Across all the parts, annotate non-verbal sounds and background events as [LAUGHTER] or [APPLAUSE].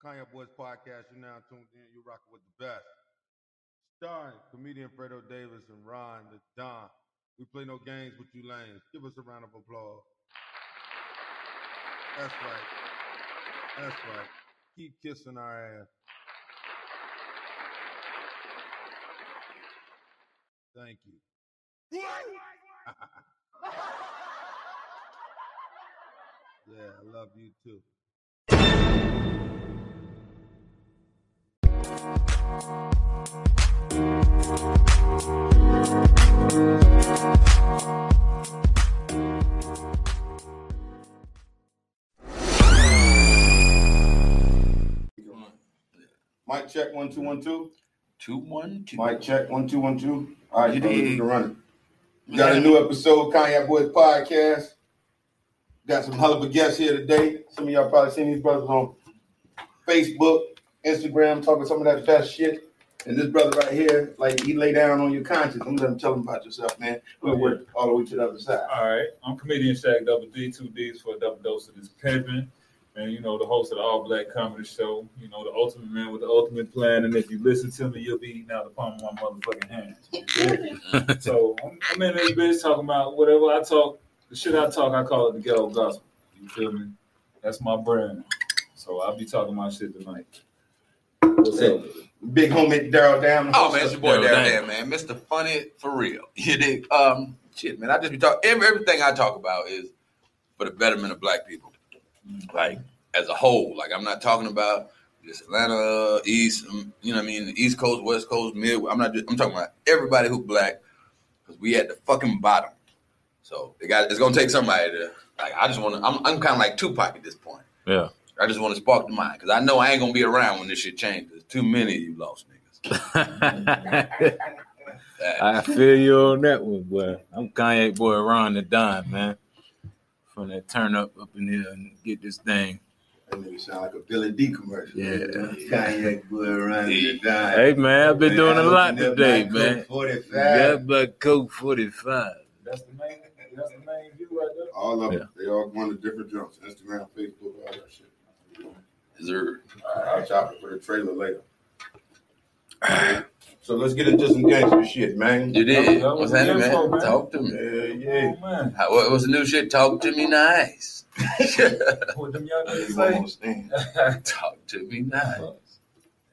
Kanye Boys Podcast. You're now tuned in. You're rocking with the best. Starring comedian Fredo Davis and Ron the Don. We play no games with you lanes. Give us a round of applause. That's right. That's right. Keep kissing our ass. Thank you. [LAUGHS] yeah, I love you too. Mic check one two one two. Two one two. Mic check one two one two. All right, You brothers, we dig? can run it. We got a new episode, Kanye Boys Podcast. Got some hell of a guests here today. Some of y'all probably seen these brothers on Facebook, Instagram, talking some of that best shit. And this brother right here, like he lay down on your conscience. I'm gonna tell him about yourself, man. We'll work all the way to the other side. All right, I'm comedian Shaq Double D, two D's for a double dose of this pimping. And you know, the host of the All Black Comedy Show, you know, the ultimate man with the ultimate plan. And if you listen to me, you'll be eating out the palm of my motherfucking hands. You dig me? so I'm, I'm in this bitch talking about whatever I talk, the shit I talk, I call it the ghetto gospel. You feel me? That's my brand. So I'll be talking my shit tonight. What's up? Big homie Daryl Down. Oh man, it's your boy Daryl Darren Dang. Dan, man, Mr. Funny for real. [LAUGHS] You dig? Um, shit, man. I just be talking. Every, everything I talk about is for the betterment of Black people, like as a whole. Like I'm not talking about just Atlanta East. um, You know what I mean? The East Coast, West Coast, Mid. I'm not. Just, I'm talking about everybody who Black because we at the fucking bottom. So they got. It's gonna take somebody to. Like I just want to. I'm. I'm kind of like Tupac at this point. Yeah. I just want to spark the mind because I know I ain't gonna be around when this shit changes. There's too many of you lost niggas. [LAUGHS] I feel you on that one, boy. I'm Kanye boy Ron the Don, man. From that turn up up in here and get this thing. That nigga sound like a Billy Dee commercial. Yeah. Kanye boy around the dime. Hey man, I've been doing a lot today, man. Colt 45. Yeah, but Colt 45. That's the main. That's the main view right there. All of Yeah. them. They all going to different jumps. Instagram, Facebook, all that shit. Is there? I'll chop it for the trailer later. So let's get into some gangster shit, man. You did. That What's was the happening, man? man. Talk to me. Yeah, yeah. Oh man, How, what, what's the new shit? Talk to me nice. [LAUGHS] what them young niggas You say? [LAUGHS] Talk to me nice.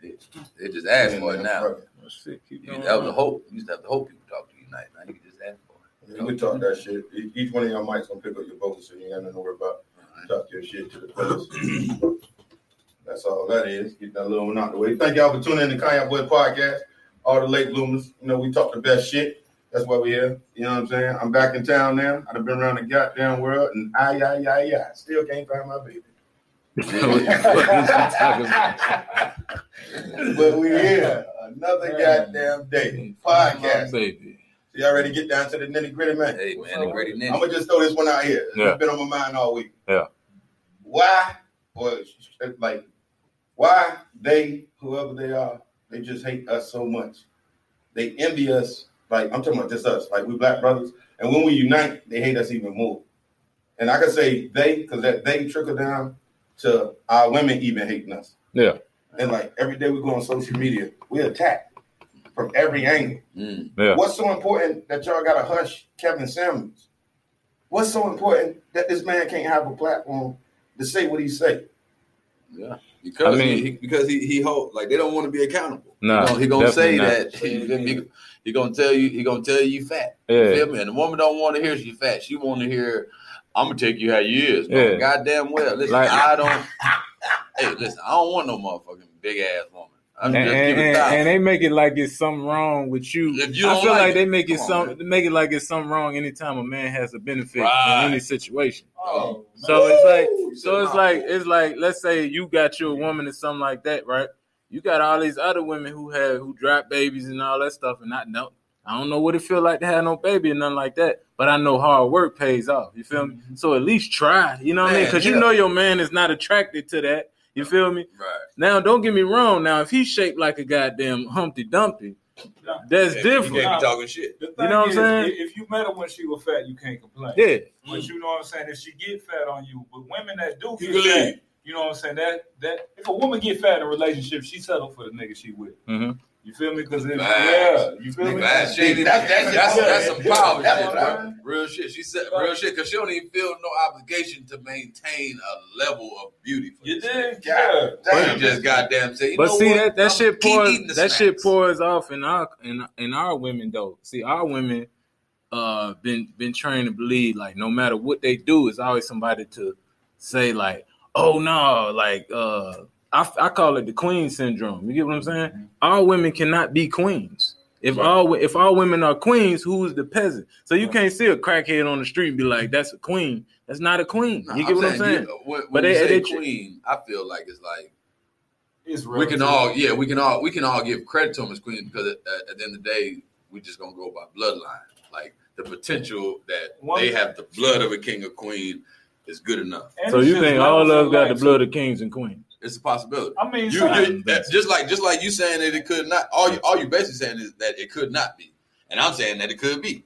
They, they just ask for it now. Shit, keep You- going That was a hope. You used to have to hope people talk to you nice. Now you can just ask for it. Yeah, we talk that shit. Each one of y'all mics gonna pick up your vocals, so you ain't got nothing to worry about. Talk your shit to the fellas. That's all that is. Get that little one out the way. Thank y'all for tuning in to Kanye Boy Podcast. All the late bloomers. You know, we talk the best shit. That's why we're here. You know what I'm saying? I'm back in town now. I've been around the goddamn world and I, I, I, I still can't find my baby. What the fuck is he talking about? but we here. Another goddamn day. Podcast. baby. So y'all ready to get down to the nitty gritty, man? Hey, man, the gritty I'm gonna just throw this one out here. Yeah. It's been on my mind all week. Yeah. Why, or like, why they, whoever they are, they just hate us so much. They envy us. Like I'm talking about just us. Like we black brothers, and when we unite, they hate us even more. And I can say they, because that they trickle down to our women even hating us. Yeah. And like every day we go on social media, we attack from every angle. Mm. Yeah. What's so important that y'all gotta hush Kevin Samuels? What's so important that this man can't have a platform to say what he say? Yeah. Because I mean- he, he because he he hold like they don't want to be accountable. Nah, he gonna, say definitely that he, he, he gonna tell you he gonna tell you you fat. You Yeah. me? And the woman don't want to hear she fat. She want to hear I'm gonna take you how you is. Yeah. Goddamn well. Listen, Like- I don't. [LAUGHS] hey, listen, I don't want no motherfucking big ass woman. I'm And, and, and, they make it like it's something wrong with you. If you I don't feel like like, they make it come on, some make it like it's something wrong anytime a man has a benefit Right. in any situation. Oh, oh So it's like so it's like it's like let's say you got your woman or something like that, right? You got all these other women who have who drop babies and all that stuff, and I don't I don't know what it feel like to have no baby and nothing like that, but I know hard work pays off. You feel me? Mm-hmm. So at least try. You know what I mean? Man, Because you know your man is not attracted to that. You feel me? Right. Now don't get me wrong. Now if he's shaped like a goddamn Humpty Dumpty, that's Hey, different. You can't be talking shit. The thing know what I'm is, saying? If you met her when she was fat, you can't complain. Yeah. But you know what I'm saying? If she get fat on you, but women that do You get can fat. You know what I'm saying? That that if a woman get fat in a relationship, she settle for the nigga she with. hmm You feel me? Because Facts. yeah, you feel me? Bad shit. That's- That's, that's- that's, some power that's shit, what bro. Real shit. She said real shit because she don't even feel no obligation to maintain a level of beauty for You this did, yeah. But Damn. you just goddamn say, But know see what? that that I'm shit pours that shit pours off in our in in our women though. See, our women uh been been trained to believe like no matter what they do, it's always somebody to say like, oh no, like uh I, I call it the queen syndrome. You get what I'm saying? Mm-hmm. All women cannot be queens. If Right. all if all women are queens, who's the peasant? So you can't see a crackhead on the street and be like, "That's a queen." That's not a queen. Nah, you get what I'm saying? you- when, when But you they- say they- queen, I feel like it's like It's we can all, yeah, we can all, we can all give credit to them as queens because at, at the end of the day, we're just gonna go by bloodline. Like the potential that One- they have the blood of a king or queen is good enough. So you think all of us got the life. blood of kings and queens? It's a possibility. I mean, You, you just like just like you saying that it could not. All you all you basically saying is that it could not be, and I'm saying that it could be.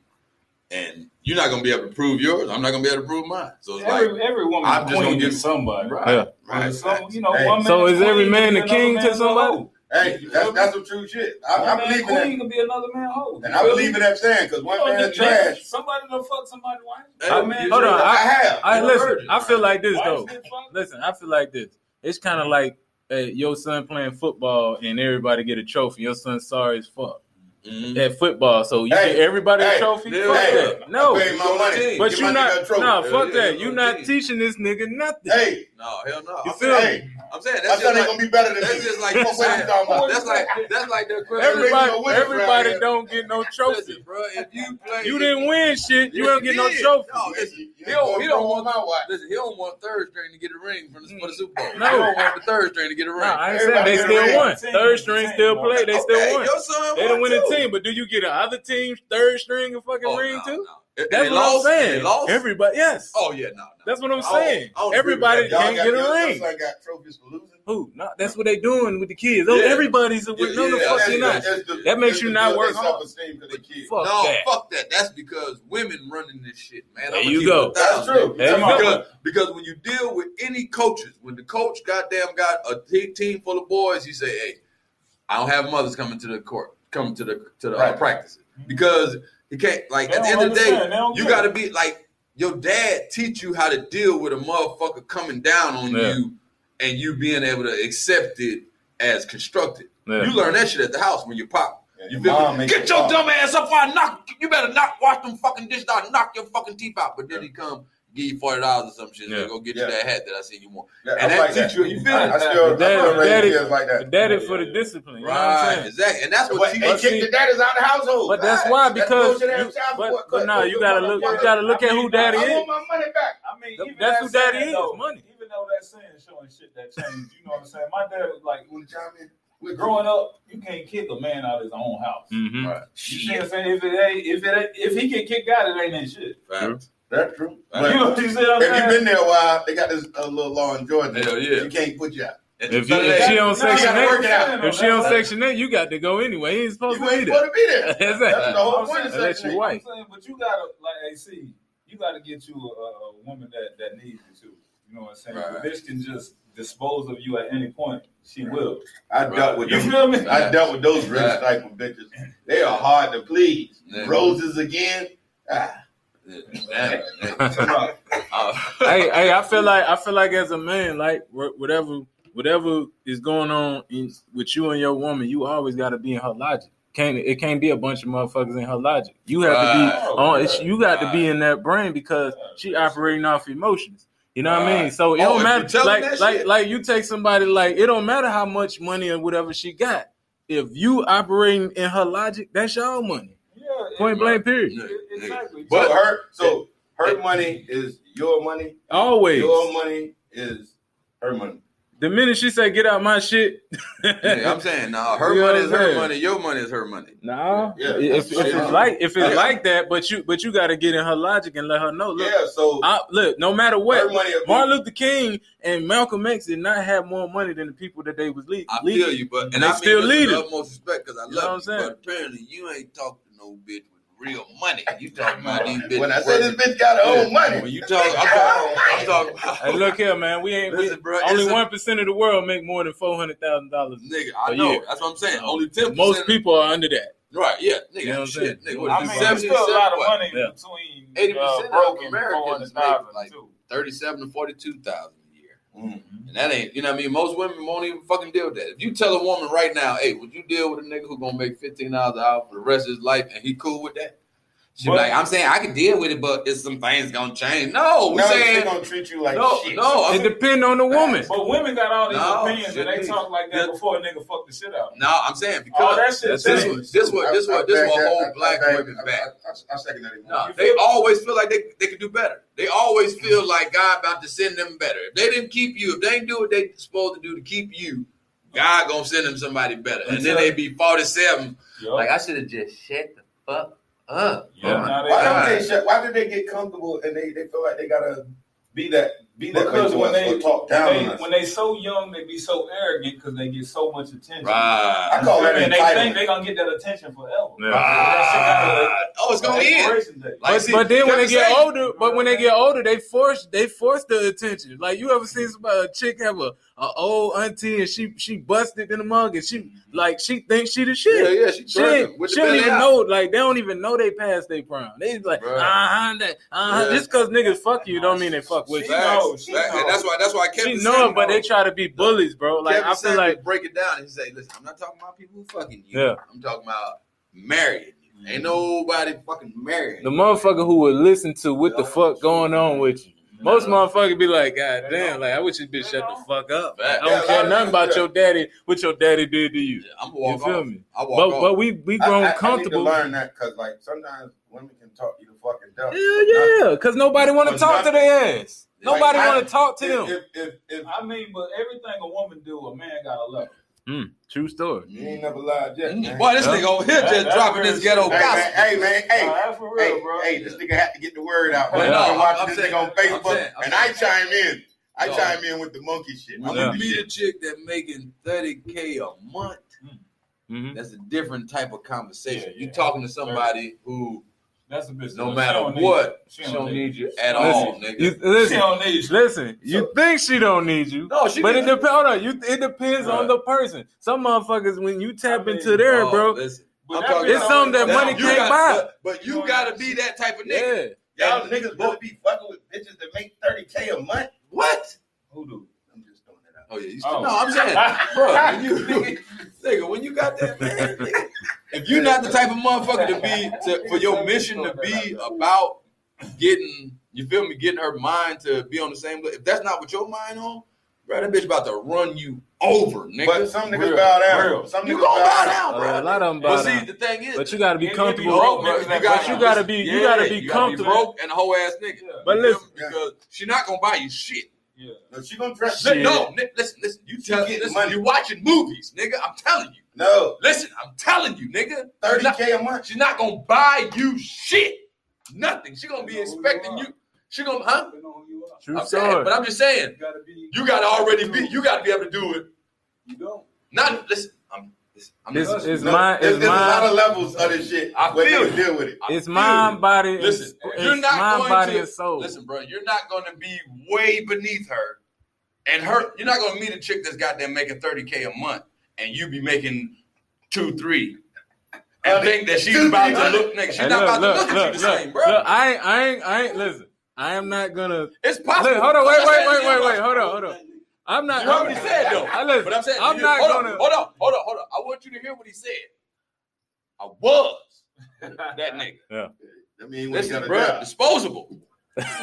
And you're not gonna be able to prove yours. I'm not gonna be able to prove mine. So it's every, like every woman I'm just gonna queen give- somebody. right, Yeah. right, Some, right. you know, Hey. So is every man be a king to man's somebody? Hey, that's, that's some true shit. I, One I man believe in queen that. can be another man hoe. And I believe in that saying because You one know, man that- trash. Somebody done fuck somebody's wife. Hey, One you man hold on, trash. I have. I listen. I feel like this Wives though. Listen, I feel like this. It's kind of like uh, your son playing football and everybody get a trophy. Your son sorry as fuck Mhm. at football, so you Hey, get everybody hey, a trophy. yeah, fuck hey, that. No, I paid my money. but Give you my not. trophy. Nah, fuck that. You on not teaching this nigga nothing. Hey, No, hell no. You feel saying, hey, I'm saying that's son just like gonna be better than that's me. just like [LAUGHS] What you you talking about? That's like that's like the equivalent. Everybody, winners everybody don't get no trophy. Listen, bro. If you play, You didn't win shit. You Yeah, don't get no he did. trophy. No, listen, he don't, he don't want my watch. Listen, he don't want third string to get a ring from the, for the Super Bowl. No. he don't want the third string to get a ring. Nah, I ain't saying they still won. Third string still bro. play. They still won. They done won win a too. team, but do you get another team's third string a fucking Oh, ring too? No. And That's what lost, I'm saying. They. Everybody, yes. oh yeah, no, no. That's what I'm I don't- saying. I don't agree Everybody can't got, get a your, ring. Your got trophies for losing. Who? No, that's what they doing with the kids. Oh, Yeah. everybody's a winner. No, the Yeah, fuck that's- you not. the- That makes you to not work hard. for their kids. Fuck no, that. fuck that. That's because women running this shit, man. There I'ma you go. it a thousand. That's true. There you Come go. Because, because when you deal with any coaches, when the coach goddamn got a team full of boys, he say, "Hey, I don't have mothers coming to the court, coming to the to the uh, practices because he can't. Like They at the don't end of the day, understand. They don't you get got to be like your dad teach you how to deal with a motherfucker coming down on Yeah. you, and you being able to accept it as constructive. Yeah. You learn that shit at the house when you pop. Yeah, You your feel me? Get your pop. dumb ass up! I knock. You better not wash them fucking dishes out. Knock your fucking teeth out. But then he come give you forty dollars or some shit. Yeah. Go get Yeah. you that hat that I seen you want. Yeah, And I that like that. teach you- you feel I, it? I still, Daddy- I still raise daddy- like that. Daddy for the discipline. You know what I'm Right, saying? exactly, and that's what But teach. they kick see- the daddies out of the household. But that's why because bullshit you, ass but, but cut. no, you gotta look. You gotta look at who daddy I is. want my money back. I mean, even that's who daddy is, money. Even though that saying showing shit that changed, you know what I'm saying? My dad was like, when Chime in. With growing up, you can't kick a man out of his own house. Mhm. Right. You see what I'm saying? If it ain't, if it ain't, if he get kicked out, it ain't that shit. Fact. That's true. But You know what you see if you've been there a while, they got this uh, little law in Georgia. Hell yeah. You can't put you out. If, you, if she on No, section you eight, it out. if she on That's- section eight, you got to go anyway. You ain't supposed You to be ain't there. supposed to be there. [LAUGHS] That's That's the whole I'm point of saying- Unless section eight. white. Saying, but you gotta like AC, you gotta get you a, a woman that that needs you too. You know what I'm saying? Right. The bitch can just dispose of you at any point. She will. I dealt with You them. feel me? I dealt with those rich Right. type of bitches. They are hard to please. Yeah. Roses again. Ah, Uh, hey, hey, I feel like I feel like as a man, like whatever whatever is going on in, with you and your woman, you always got to be in her logic. Can't it can't be a bunch of motherfuckers in her logic. You have to be on. it's- You got to be in that brain because she operating off emotions. You know what I mean? So it Oh, don't matter. Like like shit. like you take somebody like it don't matter how much money or whatever she got. If you operating in her logic, that's your money. Yeah. Point it- blank. Period. Yeah. Exactly. so But- her, so her money is your money. Always. Your money is her money. The minute she say get out my shit, yeah, I'm saying, no, her [LAUGHS] You money is I'm her money. Your money is her money. No, Yeah. if, if Yeah. it's like if it's Yeah. like that, but you but you got to get in her logic and let her know. Look, yeah. So I, look, no matter her what, money. will Martin Luther King and Malcolm X did not have more money than the people that they was leading. I feel you, but and They I mean still this lead with it. the utmost respect because I You know what I'm love you. saying? But apparently, you ain't talked to no bitch with real money. You talking about these bitches? When I say this bitch got her own money, when you talk, I'm talking, I'm talking [LAUGHS] about. Hey, look here, man. We ain't we, Listen, bro, only one percent of the world make more than four hundred thousand dollars. Nigga, I know. year. That's what I'm saying. Only ten. Most people are under that. right? Yeah, nigga. You know what I'm shit, saying? nigga. What I mean, there's still a lot of what? money Yeah. between 80% uh, of broke and Americans 400,000 make, like. Thirty-seven to forty-two thousand Mm. and that ain't. You know what I mean? Most women won't even fucking deal with that. If you tell a woman right now, "Hey, would you deal with a nigga who gonna make fifteen dollars an hour for the rest of his life?" and he cool with that? She But- like, "I'm saying I can deal with it, but it's some things gonna change." No, we no, they saying gonna treat you like no, shit. no. I'm It depends on the woman. But women got all these No, opinions and they shit. talk like that Yeah. before a nigga fuck the shit out. No, I'm saying All because that shit That's this changed. was this was this was this I- I was hold I- black I back- women I- back. I, I, I second that. No, You they feel me? always feel like they, they can do better. They always mm-hmm. feel like God about to send them better. If they didn't keep you, if they didn't do what they supposed to do to keep you, God gonna send them somebody better. And then they be 47. Like I should have just shut the fuck up. Yeah, Oh, Why God. don't they? Shut, why did they get comfortable and they, they feel like they gotta be that be that Because when they, talk down when on they us? when they so young, they be so arrogant because they get so much attention. Right. I call that and they think they gonna get that attention forever. Yeah. Right. Oh, it's gonna end. Expiration. Like, But, see, but then when they get Samuels- older, but when they get older, they force they force the attention. Like you ever seen somebody a chick have a, a old auntie and she she busted in the mug and she like she thinks she the shit. Yeah, yeah, she She, twerking ain't- with the she don't even out. know, like they don't even know they passed their prime. They be like, uh Bruh. huh, that, uh huh. Yeah. Just because niggas fuck you, don't mean they fuck with She you. Facts. knows, she knows. that's why that's why Kevin She know it, but they try to be bullies, bro. Like Kevin I feel Samuels like, break it down and say, listen, I'm not talking about people who fucking you. Yeah. I'm talking about marrying you. Ain't nobody fucking marrying the motherfucker who would listen to what the fuck going on with you. Most motherfuckers be like, God damn, like I wish this bitch shut the fuck up. Like, I don't a care nothing about do your daddy, what your daddy did to you. Yeah, I'm gonna You feel off. me? I walk But off. but we we I- grown I, I, comfortable. need to learn that because like sometimes women can talk you to fucking dumb. Yeah, yeah, because nobody want to For talk to nothing. their ass. Nobody I- want to talk to If, them. if, if, if I mean, but everything a woman do, a man gotta love. Mm, true story. you ain't never lied yet, man. Boy, this Yeah. nigga over here That- just that's dropping this ghetto shit. Hey gospel. man, hey man, hey, Nah, that's for real, hey, bro. hey, this nigga had to get the word out. But Man, no, I've been I'm- watching I'm this saying- nigga on I'm Facebook, saying- I'm and I chime in. I Yo. chime in with the monkey shit. When Yeah. you meet a chick that making 30k a month, Mhm. that's a different type of conversation. Yeah, You yeah. talking to somebody who, That's a bitch. no She matter don't need what, she don't need you at Listen, all, nigga. You, She listen, don't need you. listen. You So- think she don't need you, no, she but it depends. Hold on, you it depends on the person. Some motherfuckers, when you tap I mean, into their Oh, bro, listen, But I'm that talking It's something that always- money can't got- buy. But, but you gotta be that type of nigga. yeah. Y'all niggas both be fucking with bitches that make 30k a month? What? Who do? I'm just throwing it out. Oh yeah, you Oh. no, I'm saying, bro, [LAUGHS] when you nigga, [LAUGHS] nigga, when you got that man, nigga, [LAUGHS] if you're not the type of motherfucker to be to, for your mission to be about getting, you feel me, getting her mind to be on the same. If that's not what your mind on, bro, that bitch about to run you over, nigga. But some niggas Real, bow down. real. Some you niggas gonna bow bow down, Uh, bro. a lot of them bow But see, down. the thing is, But you got to be It- it be comfortable. broke, bro, niggas you that got, buy you gotta be- you gotta be you comfortable. broke and a whole ass nigga. Yeah. But You listen, me? because she's not gonna buy you shit. Yeah. No, she gonna dress. Shit. No, ni- listen, listen. You tell, getting listen, money. you watching movies, nigga. I'm telling you. No, Listen, I'm telling you, nigga. 30k a month. she's not gonna buy you shit. Nothing. She gonna be Know who you expecting you. She gonna, huh? You know who you are. true I'm saying, but I'm just saying, You gotta be. you gotta already be, you gotta be able to do it. You don't. Not listen. I'm, listen, It's, it's my, there's, it's there's a lot of levels of this shit. I feel you. deal with it. I it's mind, body, Listen, you're not mind, going body, to and soul. listen, bro. You're not going to be way beneath her, and her. You're not going to meet a chick that's goddamn making 30k a month, and you be making two, three, and Uh, think that she's two, about to look. Nigga, she's not look, about look, to look, look, at you the same, bro. look, I ain't, I ain't, I ain't. Listen, I am not gonna. it's possible. Hold on, wait, wait, wait, wait, wait. Hold on, hold on. I'm not. You heard what he said, though. I listen, But I'm saying, I'm you- not hold gonna. On, hold on, hold on, hold on. I want you to hear what he said. I was that nigga. [LAUGHS] Yeah. I mean, when you Listen, got bro, job. disposable.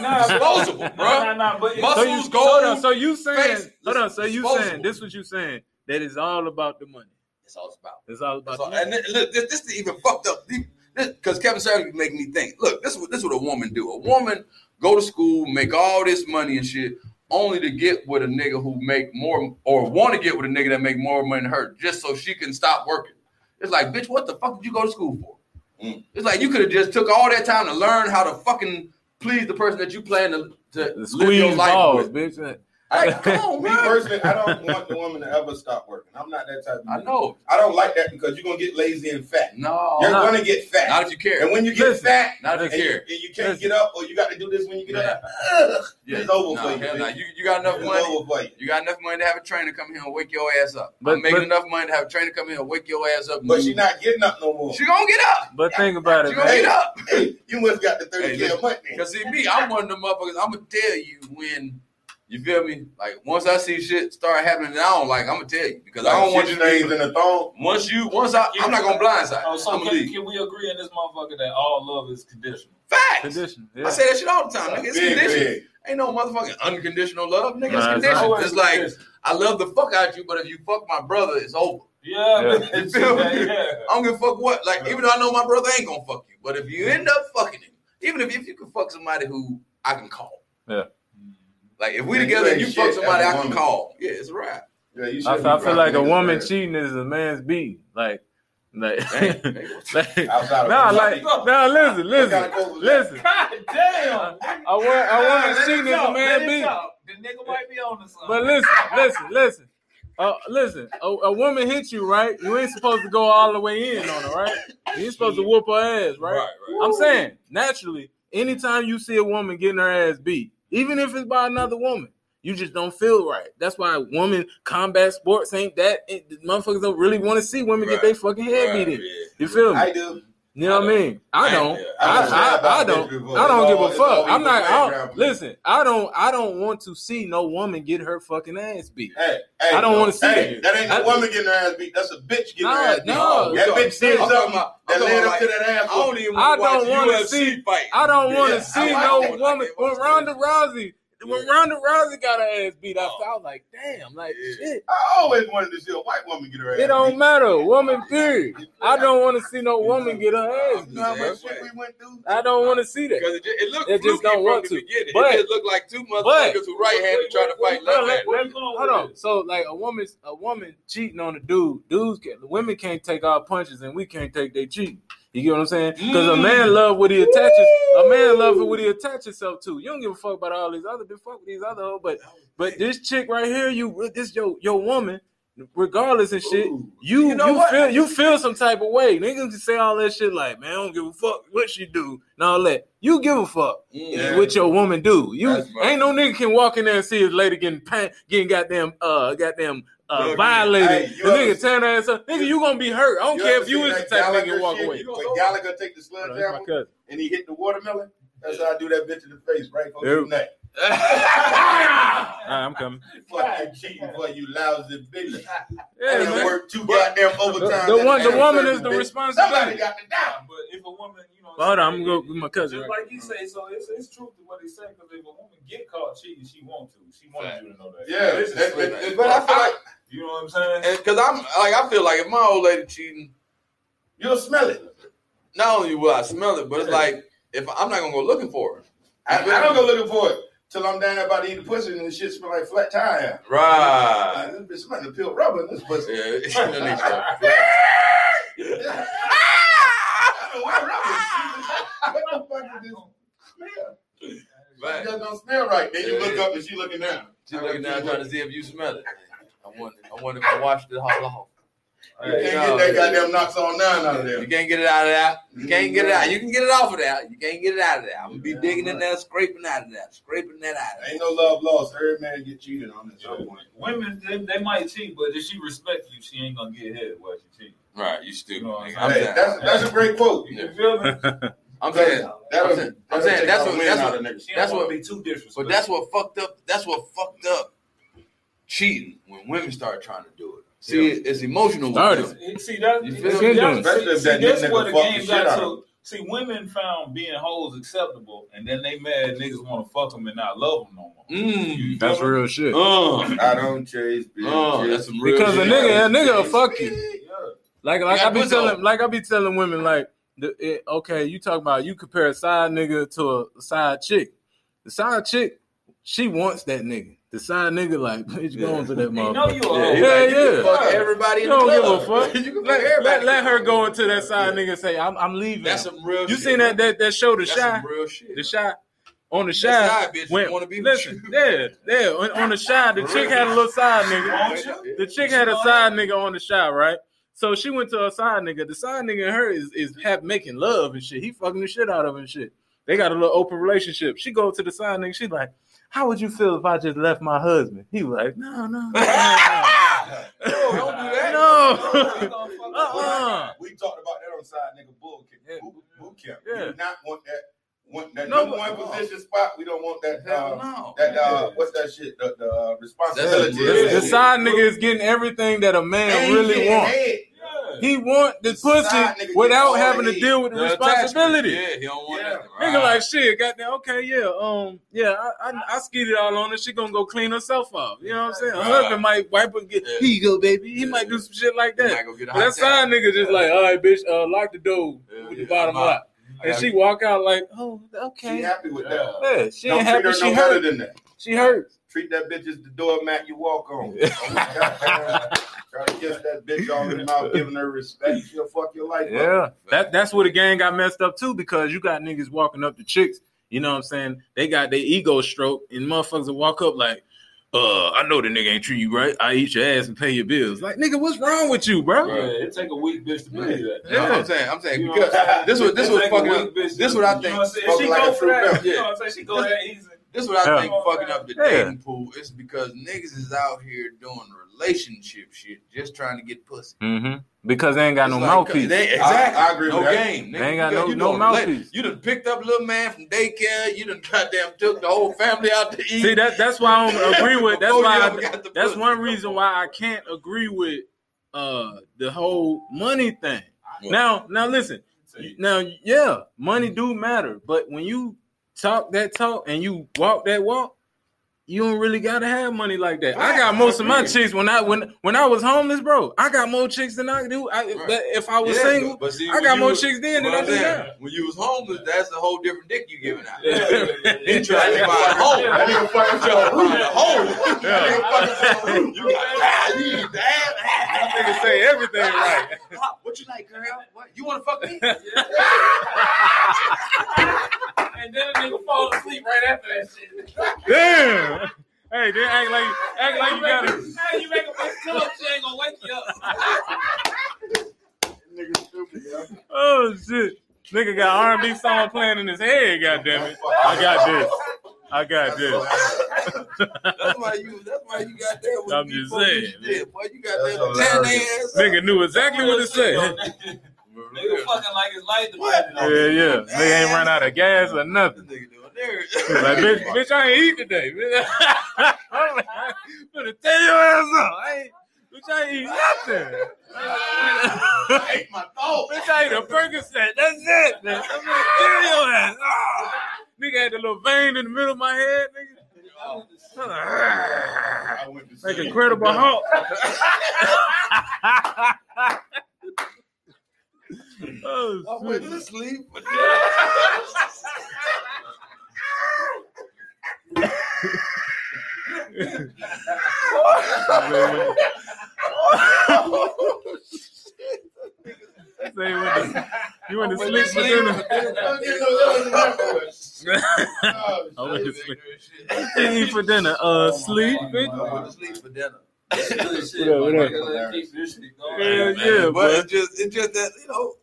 Nah, [LAUGHS] Disposable, [LAUGHS] bro. nah, nah, but Muscles it's- so, go- hold on, so you saying? face, hold on, so you disposable. saying this? What you saying? That is all about the money. That's all it's about. It's all about That's all. the money. And look, this, this is even fucked up. Because Kevin Samuels make me think. Look, this is what this is what a woman do. A woman go to school, make all this money and shit, only to get with a nigga who make more or want to get with a nigga that make more money than her, just so she can stop working. It's like, bitch, what the fuck did you go to school for? Mm. It's like you could have just took all that time to learn how to fucking please the person that you plan to, to The live your life balls, with. bitch. Like, [LAUGHS] come on, Me personally, I don't want the woman to ever stop working. I'm not that type of I know. I don't like that because you're gonna get lazy and fat. No, You're not- gonna get fat. not if you care. and when you get Listen, fat, Not if and you you, care. and you can't Listen. get up or you got to do this when you get Yeah. up, ugh, Yeah. it's over Nah, for you. hell nah. You, you got enough It's money. over for you. You got enough money to have a trainer come here and wake your ass up. But- I'm making but- enough money to have a trainer come here and wake your ass up. But do- she not getting up no more. She gonna get up. But think about She it, gonna man. get up. hey, you must got the 30 Hey, k a month. Cause see me, I'm one of them motherfuckers. I'm gonna tell you when you feel me. Like once I see shit start happening that I don't like, I'm gonna tell you because I don't want you to. things in the thong. Once you, once I, I'm not gonna blindside. Oh, I'm can, leave. can we agree in this motherfucker that all love is conditional? Facts. Condition. I Yeah. say that shit all the time, nigga. It's Big, conditioned. big. Ain't no motherfucking unconditional love, nigga. It's Nah, it's conditioned. It's like conditional. I love the fuck out you, but if you fuck my brother, it's over. yeah, Yeah. [LAUGHS] You feel me? yeah, yeah. I don't give a fuck what. Like, even though I know my brother ain't gonna fuck you, but if you end up fucking him, even if, if you can fuck somebody who I can call. Yeah. Like if we Yeah, together you and you fuck somebody as I a can woman. call. Yeah, it's a wrap. Yeah, you I, I feel like a woman first. cheating is a man's beating. Like, like, [LAUGHS] like, nigga. Nah, like, nah. Listen, listen, kind of clothes was that? listen. God damn. I want, I want cheating is a man beating. The nigga might be on the side. But listen, listen, listen. Uh, listen, a, a woman hit you, right? You ain't supposed to go all the way in on her, right? You ain't supposed to whoop her ass, right? right. I'm saying, naturally, anytime you see a woman getting her ass beat, even if it's by another woman, you just don't feel right. That's why women combat sports ain't that. It, motherfuckers don't really want to see women Right. get their fucking head Right, beat in. yeah. You feel me? I do. You know what I mean? I I don't. don't. I, I've I, I, don't. I don't give a fuck. I'm not. I don't, playground for me. listen, I don't. I don't want to see no woman get her fucking ass beat. Hey, hey, I don't wanna see hey, that. that. ain't I- no woman getting her ass beat. That's a bitch getting No, her ass beat. no. that bitch did talking something about- that I'm led about up to that ass. I don't even I want to watch don't wanna UFC see- fight. I don't want to Yeah, see I no that. woman. When Ronda Rousey, when Yeah. Ronda Rousey got her ass beat, I Oh. felt like, damn, like Yeah. shit. I always wanted to see a white woman get her ass It don't beat. matter, woman. Period. I don't want to see no woman get her ass You beat. know how much shit we went through? I don't want to see that. Because it, just, it looked It just don't want to. beginning. But- it looked like two motherfuckers who right-handed trying to fight Bro, let- left-handed. Where let- you going hold on. So like a woman's a woman cheating on a dude, dudes can women can't take our punches and we can't take their cheating. You get what I'm saying? Because a Mm. man love what he attaches. A man love what he attaches himself to. You don't give a fuck about all these other. Fuck with these other hoes, but but this chick right here, you this your your woman, regardless of shit. Ooh. You You you, know what? feel you feel some type of way. Niggas can say all that shit like, man, I don't give a fuck what she do and all that. You give a fuck Yeah. what your woman do. You ain't no nigga can walk in there and see his lady getting pan, getting goddamn uh goddamn uh Look, violated. hey, the nigga ever- ass up. Nigga, you gonna be hurt. I don't care if you is the type of nigga Gallagher walk shit? away. When Gallagher take the sledgehammer cousin. and he hit the watermelon, that's how I do that bitch in the face, right? Close Yep. your neck. Alright, I'm coming. Fuck you cheating, boy, you lousy bitch. I [LAUGHS] Yeah, done man. worked two goddamn The, overtime. the one, the woman is the bitch. Somebody got the down. But if a woman, you know, Hold on, I'm gonna go with my cousin. Just right? like you say, so it's, it's truth to what they say. Because if a woman get caught cheating, she want to. She wants Fact. you to know that. Yeah, This is that- slick. But I feel like, you know what I'm saying? because I'm like, I feel like if my old lady cheating, You'll smell it. not only will I smell it, but it's like if I'm not gonna go looking for her. I, I don't go looking for it till I'm down there about to eat the pussy and the shit smell like flat tire. Right. Uh, this bitch smelling peel rubber in this pussy. Yeah, [LAUGHS] it's no need for that. I don't rubber. What the fuck is this smell? [LAUGHS] It Right. just don't smell right. Then you Yeah, look yeah. up and she looking down. She looking down trying to see if you smell it. I wonder, I wonder if I washed it all off. You can't get that goddamn nonoxynol nine out of there. You can't get it out of that. You can't get it out. Mm-hmm. You can get it off of that. You can't get it out of that. I'm gonna be Yeah, digging in there, scraping out of there, scraping that out. Of Ain't no love lost. Every man get cheated on at some point. Women, they, they might cheat, but if she respect you, she ain't gonna get hit while she cheat. Right, you stupid. You know, nigga. I'm I'm Hey, that's that's a great quote. You feel me? [LAUGHS] I'm saying, That'll- I'm saying, I'm saying that's what wind that's what of That's what- be too disrespectful. But that's what fucked up. That's what fucked up cheating when women start trying to do it. See, it's emotional. with Started. them. See that? You see, feel me? that's- Especially see, that that's nigga where the game got to. See, women found being hoes acceptable, and then they mad niggas want to fuck them and not love them no more. Mm. That's real shit. Uh, I don't chase bitches. uh, that's some real Because a nigga, a nigga will fuck you. Yeah. Like like You I got be telling on. like I be telling women like the, it, okay, you talk about you compare a side nigga to a side chick. The side chick, she wants that nigga. The side nigga like [LAUGHS] bitch Yeah. going to that He know motherfucker. you a Yeah, hoe. Yeah, like, you can yeah. fuck everybody You in don't give club. a fuck. [LAUGHS] you can Let, everybody. let, let her go into that side nigga and say I'm I'm leaving. That's some real. you shit. seen that that that show the That's shy real shit. the shy on the That side. side bitch When, want to be listen, yeah, yeah. On, on the [LAUGHS] side, the chick had a little side nigga. The chick had a side nigga on the side, right? So she went to her side nigga. The side nigga and her is is have making love and shit. He fucking the shit out of her and shit. They got a little open relationship. She go to the side nigga. She's like, "How would you feel if I just left my husband?" He was like, "No, no, no, no, No, [LAUGHS] don't do that. no." [LAUGHS] Uh-uh. We talked about that on side nigga bull camp. Yeah. Boot, boot camp. Yeah. We do not want that. Want that No, number one but- position spot. We don't want that. Hell Uh, no. that uh, what's that shit? The, the uh, responsibility. The, the side nigga is getting everything that a man And really wants. Head. He want the The side nigga pussy without having to deal with the, The responsibility. attachment. Yeah, he don't want Yeah. that. Nigga like shit, goddamn. Okay, yeah, um, yeah, I, I, I skeeted all on her. She gonna go clean herself off. You know what I'm saying? Her Right. husband might wipe her. Get, Yeah. Here you go, baby. He might do some shit like that. might go get a But that hot side nigga just like, all right, bitch, uh, lock the door Yeah, with yeah, the bottom I'm out. lock, and she walk out like, oh, okay. She okay. happy with that. Yeah, she Don't ain't happy. her She no hurt. than that. She hurt. Treat that bitch as the doormat you walk on. [LAUGHS] Try to kiss that bitch all in the mouth, giving her respect. She'll fuck your life up. Yeah, that that's where the gang got messed up too because you got niggas walking up to chicks. You know what I'm saying? They got their ego stroke, and motherfuckers will walk up like, "Uh, I know the nigga ain't treat you right. I eat your ass and pay your bills." Like, nigga, what's wrong with you, bro? Yeah, it take a weak bitch to believe that. No, I'm saying, I'm saying You because I'm saying? this was this It was fucking weak bitch This what I you think. know what I'm saying? She like go a for that. pimp. You know what I'm saying? She go that easy. This is what I Yeah. think fucking up the Yeah. dating pool is because niggas is out here doing relationship shit, just trying to get pussy. Mm-hmm. Because they ain't got It's no like, mouthpiece. They, exactly. I agree no with that. game. They ain't got no- you no doing mouthpiece. rela- You done picked up a little man from daycare. You done [LAUGHS] goddamn took the whole family out to eat. See that that's why I don't agree with. That's why I, that's one reason why I can't agree with uh the whole money thing. What? Now, now listen. Now, yeah, money do matter, but when you talk that talk and you walk that walk, you don't really gotta have money like that. I got most of my chicks when I when when I was homeless, bro. I got more chicks than I do. I, Right. that- if I was Yeah, single, but see, I got more was- chicks then than I do now. when you was homeless, that's a whole different dick you giving out. Yeah, yeah, [LAUGHS] yeah, He [LAUGHS] yeah. trying to find a hole. That nigga fucking trying to Find a hole. Yeah. That nigga fucking You got ah, you need that. That nigga say everything right. What you like, girl? What you want to fuck me? [LAUGHS] And then a nigga fall asleep right after that shit. Damn. [LAUGHS] Hey, then act like act like you got it. Hey, you make a bitch tell her she ain't gonna wake you up. Nigga stupid, yo. Oh shit. Nigga got R&B song playing in his head, goddamn it. I got this. I got this. That's why you. That's why you got there. With I'm just saying, you did. Boy, you got That's there with ass. Nigga knew exactly what to say. Nigga [LAUGHS] fucking like his life What? depended Yeah, on it. yeah. Nigga ain't run out of gas or This nothing. Nigga. Like, bitch, bitch, I ain't eat today. [LAUGHS] I'm like, gonna tell your ass up. I ain't, bitch, I ain't eat nothing. I ate my thought. bitch, I ate a Percocet. That's it. I'm gonna kill your ass. Ah. Nigga had the little vein in the middle of my head, nigga. I went to Like. Incredible Hulk. [LAUGHS] oh, I went to sleep. [LAUGHS] Say you went to, you went to sleep for dinner. Don't get no other I Oh, went to sleep. What you eat for dinner? Uh, sleep. I went to sleep for dinner. Good shit, What up, what my up? nigga. Let's keep this shit going. Yeah, yeah, but it's just it's just that you know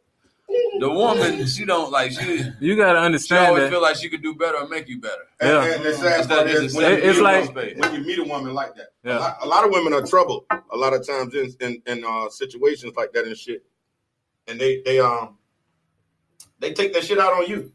the woman she don't like she You gotta she understand always that. feel like she could do better or make you better. And, Yeah. and the sad It's part that- is it's- when you it's meet a like- woman- when you meet a woman like that. Yeah. A, lot, a lot of women are troubled a lot of times in in, in uh, situations like that and shit, and they they um they take that shit out on you,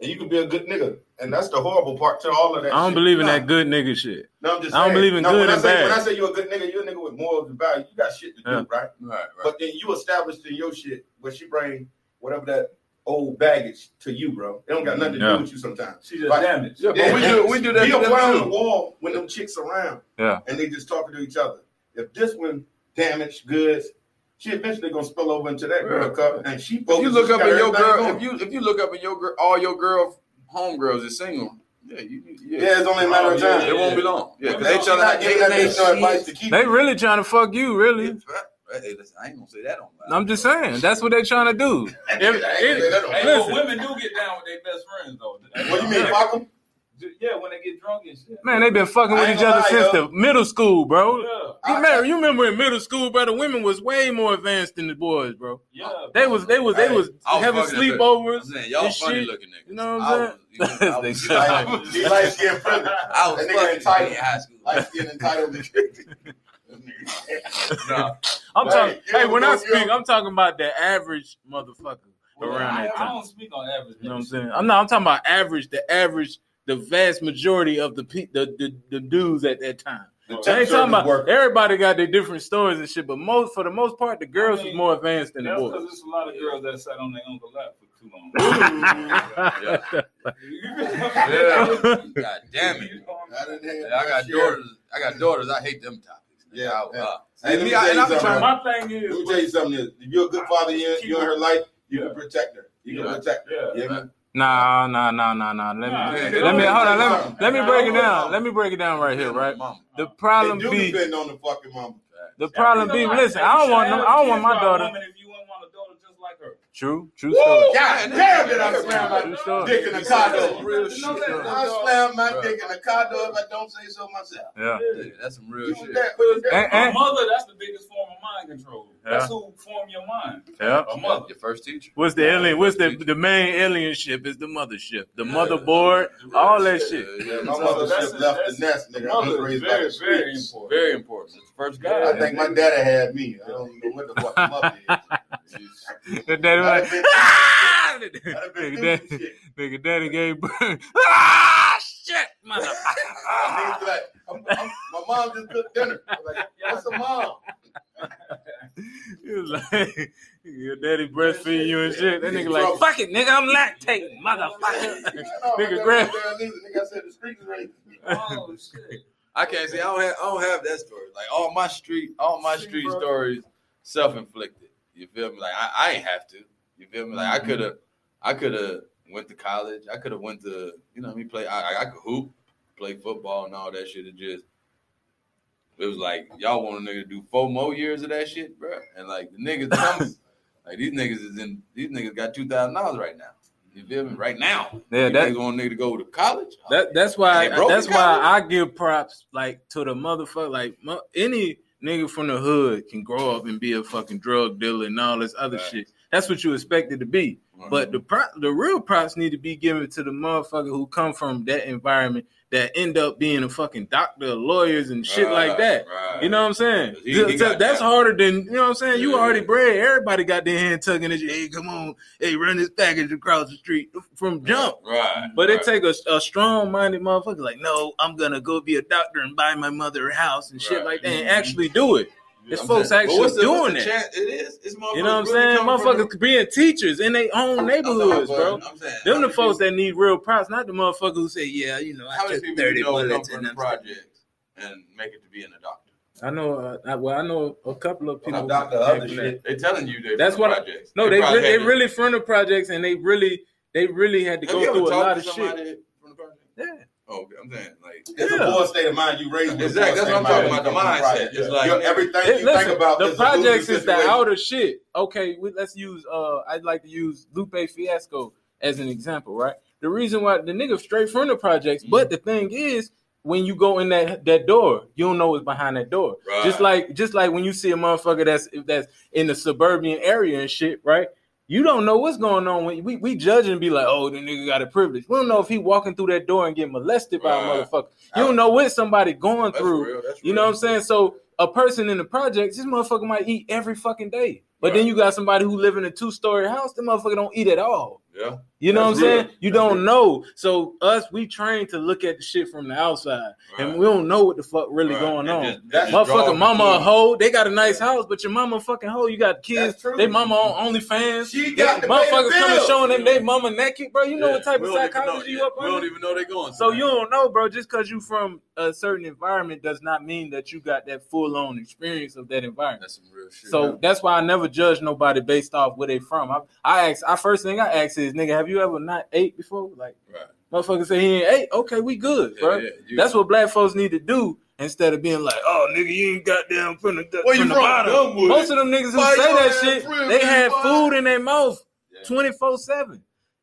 and you can be a good nigga, and that's the horrible part to all of that. I don't shit. believe in Nah. that good nigga shit. No, I'm just I don't saying. believe in no, good when I and say, bad. When I say you're a good nigga, you're a nigga with morals and value. You got shit to do, right? Right, right. But then you established in your shit where she bring whatever that old baggage to you, bro. It don't got nothing to Yeah. do with you sometimes. She just Like- damaged. yeah, but we do we do that. Be to a them the wall when them chicks around. Yeah. And they just talking to each other. If this one damaged goods, she eventually gonna spill over into that girl Yeah. cup, and she. If you look up got in your girl, going. if you if you look up in your girl, all your girl homegirls is single. Yeah, you, you- yeah. yeah, it's only a matter of yeah, time. It won't be long. Yeah, because They they trying She not to giving that bitch to keep. They really trying to fuck you, really. Hey, listen, I ain't gonna say that on. I'm just saying, that's what they're trying to do. [LAUGHS] If- I ain't gonna say that on- Hey, Listen. but women do get down with their best friends though. What do you mean, fuck 'em? Ju- Yeah, when they get drunk and shit. Man, they've been fucking with each other lie, since yo. the middle school, bro. Yeah, You remember, you remember in middle school, bro, the women was way more advanced than the boys, bro. yeah. They was they was they was was having fucking up there. sleepovers. I'm saying y'all and funny shit. looking niggas. You know what I I'm was- you know, I [LAUGHS] They [LAUGHS] was- say- I Like, was- he light skin privilege. I was That nigga fucking entitled. in high school. Light skin entitlement. Nah, I'm Hey, talking. you Hey, when I speak, I'm talking about the average motherfucker around I, that I don't speak on average. You know what I'm saying? I'm not. I'm talking about average. The average. The vast majority of the pe- the, the the dudes at that time. The I I ain't talking about worker. everybody got their different stories and shit, but most for the most part, the girls I mean, was more advanced than the That's boys. because there's a lot of girls that sat on their uncle lap for too long. [LAUGHS] yeah. [LAUGHS] God damn it. I I got daughters. I got daughters. I hate them topics. Yeah, I, yeah. uh, Hey, let me, me I, and I've been something, trying. My thing is, Let me tell you something. Is if you're a good father in, you in her life, you Yeah. can protect her. You can protect her. Yeah. You hear me? Nah, nah, nah, nah, nah. Let me Nah, let me hold on. Let me let me break it down. Let me break it down right here, right? Mama. The problem do be depend on the fucking mama. the problem be. Listen, I don't want no, I don't want my daughter. If you want a daughter just like her. True, true story. God damn it, I slammed True my story. dick in the car door. Real shit. I slammed my dick in the car door if I don't say so myself. Yeah. Yeah, That's some real You shit. that- that- And- A and- mother, that's the biggest form of mind control. That's who form your mind. Yeah. A mother. Your first teacher. What's the alien? What's the the main alienship? Is the mothership, the motherboard, all that shit. Yeah, my So mother that's- shit left the nest, nigga. I was Mother is raised by very, the very streets. important. Very important. It's the first guy. I think my daddy had me. I don't know what the fuck my mother is. [LAUGHS] The daddy I'd like, been- ah! I'd have been nigga, daddy, nigga, daddy gave birth. [LAUGHS] Ah, shit, motherfucker. [LAUGHS] Niggas like, I'm- I'm- my mom just cooked dinner. I'm like, what's a mom? He was like, your daddy [LAUGHS] breastfeed you and shit. That nigga like, Trouble. fuck it, nigga, I'm lactating, motherfucker. Nigga, grab- Nigga, I said the streets raised me. Oh shit. I can't see. I don't have. I don't have that story. Like all my street, all my See, street stories, self inflicted. You feel me? Like I, I ain't have to. You feel me? Like I mm-hmm. could have. I could have went to college. I could have went to. You know, I mean, play. I, I- could hoop, play football, and all that shit. It just. It was like y'all want a nigga to do four more years of that shit, bro. And like the niggas, [LAUGHS] like these niggas is in. These niggas got two thousand dollars right now. You feel me? Right now. Yeah, you that- a nigga to go to college? That that's why that's why. I give props like to the motherfucker like any nigga from the hood can grow up and be a fucking drug dealer and all this other Right. shit. That's what you expected to be. But the pro- the real props need to be given to the motherfucker who come from that environment that end up being a fucking doctor, lawyers, and shit like that. Right. You know what I'm saying? He- he that's that. harder than you know what I'm saying. You Yeah. already bred. Everybody got their hand tugging at you. Hey, come on. Hey, run this package across the street from jump. Right. But right. it take a, a strong minded motherfucker like, no, I'm gonna go be a doctor and buy my mother a house and shit like that and Mhm. actually do it. It's I'm folks saying- actually the- doing that. chance- It is. It's You know what I'm motherfuckers saying? really from Motherfuckers being teachers in their own neighborhoods, bro. I'm saying, Them the folks people- that need real props, not the motherfuckers who say, yeah, you know, How I many people 30 you know come bullets from projects and make it to being a doctor? I know, uh, I, well, I know a couple of people. Doctor other shit. They telling you they That's what I- the. No, they probably re- they really from the projects and they really they really had to Have go through a lot of shit. somebody from the project? Yeah. Oh, okay. I'm saying like It's Yeah. a poor state of mind. You raised with a Exactly, that's what I'm of talking about, the when you come mindset. project. It's like- Your- everything Hey, you listen, think about the is projects losing is the outer shit. Okay, we, let's use. Uh, I'd like to use Lupe Fiasco as an example, right? The reason why the nigga straight from the projects, Mm-hmm. but the thing is, when you go in that that door, you don't know what's behind that door. Right. Just like just like when you see a motherfucker that's that's in the suburban area and shit, right? You don't know what's going on when we, we judge and be like, oh, the nigga got a privilege. We don't know if he walking through that door and get molested by a motherfucker. You don't know what somebody going through. real. You know what I'm saying? So a person in the projects, this motherfucker might eat every fucking day. But then you got somebody who live in a two story house, the motherfucker don't eat at all. Yeah. You know That's what I'm real. saying? You That's don't real. know. So us, we train to look at the shit from the outside, and we don't know what the fuck really Right. going They on. just- they That's just draw Motherfucker, mama a hoe. They got a nice house, but your mama fucking hoe. You got kids. They mama on OnlyFans. She They- got to pay the motherfuckers coming showing them they mama naked, bro. You know Yeah. what type We of psychology you up We on? don't even know they going. So you don't know, bro. Just because you from a certain environment does not mean that you got that full on experience of that environment. That's some real shit. So that's why I never judge nobody based off where they from. I, I ask, I first thing I ask is, nigga, have you ever not ate before? Like, right. motherfucker say he ain't ate. Okay, we good, Yeah, bro. yeah. You- That's what black folks need to do instead of being like, oh, nigga, you ain't goddamn from the, Where you from the from? bottom. Gumwood. Most of them niggas who Why say that shit, real they had boy? food in their mouth Yeah. 24 7.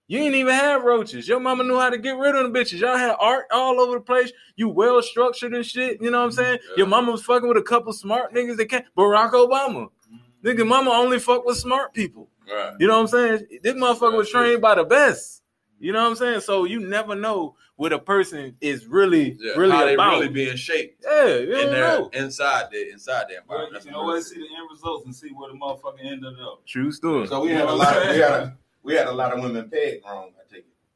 You ain't even have roaches. Your mama knew how to get rid of them bitches. Y'all had art all over the place. You well structured and shit. You know what I'm mm-hmm. saying? Yeah. Your mama was fucking with a couple smart niggas that can't. Barack Obama. Nigga, mama only fuck with smart people. Right. You know what I'm saying? This motherfucker was trained by the best. You know what I'm saying? So you never know what a person is really, Yeah, really how they about. really being shaped yeah, you in don't know. inside the inside the Well, environment. you That's can what always it see the end results and see where the motherfucker ended up. True story. So we had a lot. Of, we had a, we had a lot of women pegged wrong.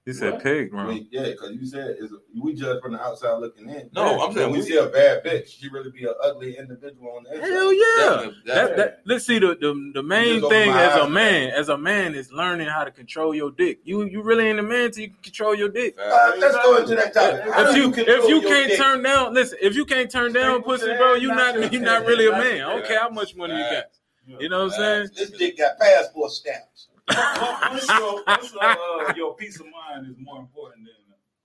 I take it. He said What? pig, I bro. mean, yeah, because you said is we judge from the outside looking in. No, I'm saying when we we- see a bad bitch, she really be an ugly individual on the inside. Hell yeah. Definitely, That, definitely. that, let's see the, the the main thing as a eyes. man, as a man, is learning how to control your dick. You you really ain't a man till you can control your dick. Uh, let's go into that topic. How If do you control if you your can't dick? turn down, listen. If you can't turn down People pussy, bro, you not not your- you not really a man. I don't care how much money you got. You know what I'm saying? this dick got passport stamps. What- what's your, what's your, uh, your peace of mind is more important than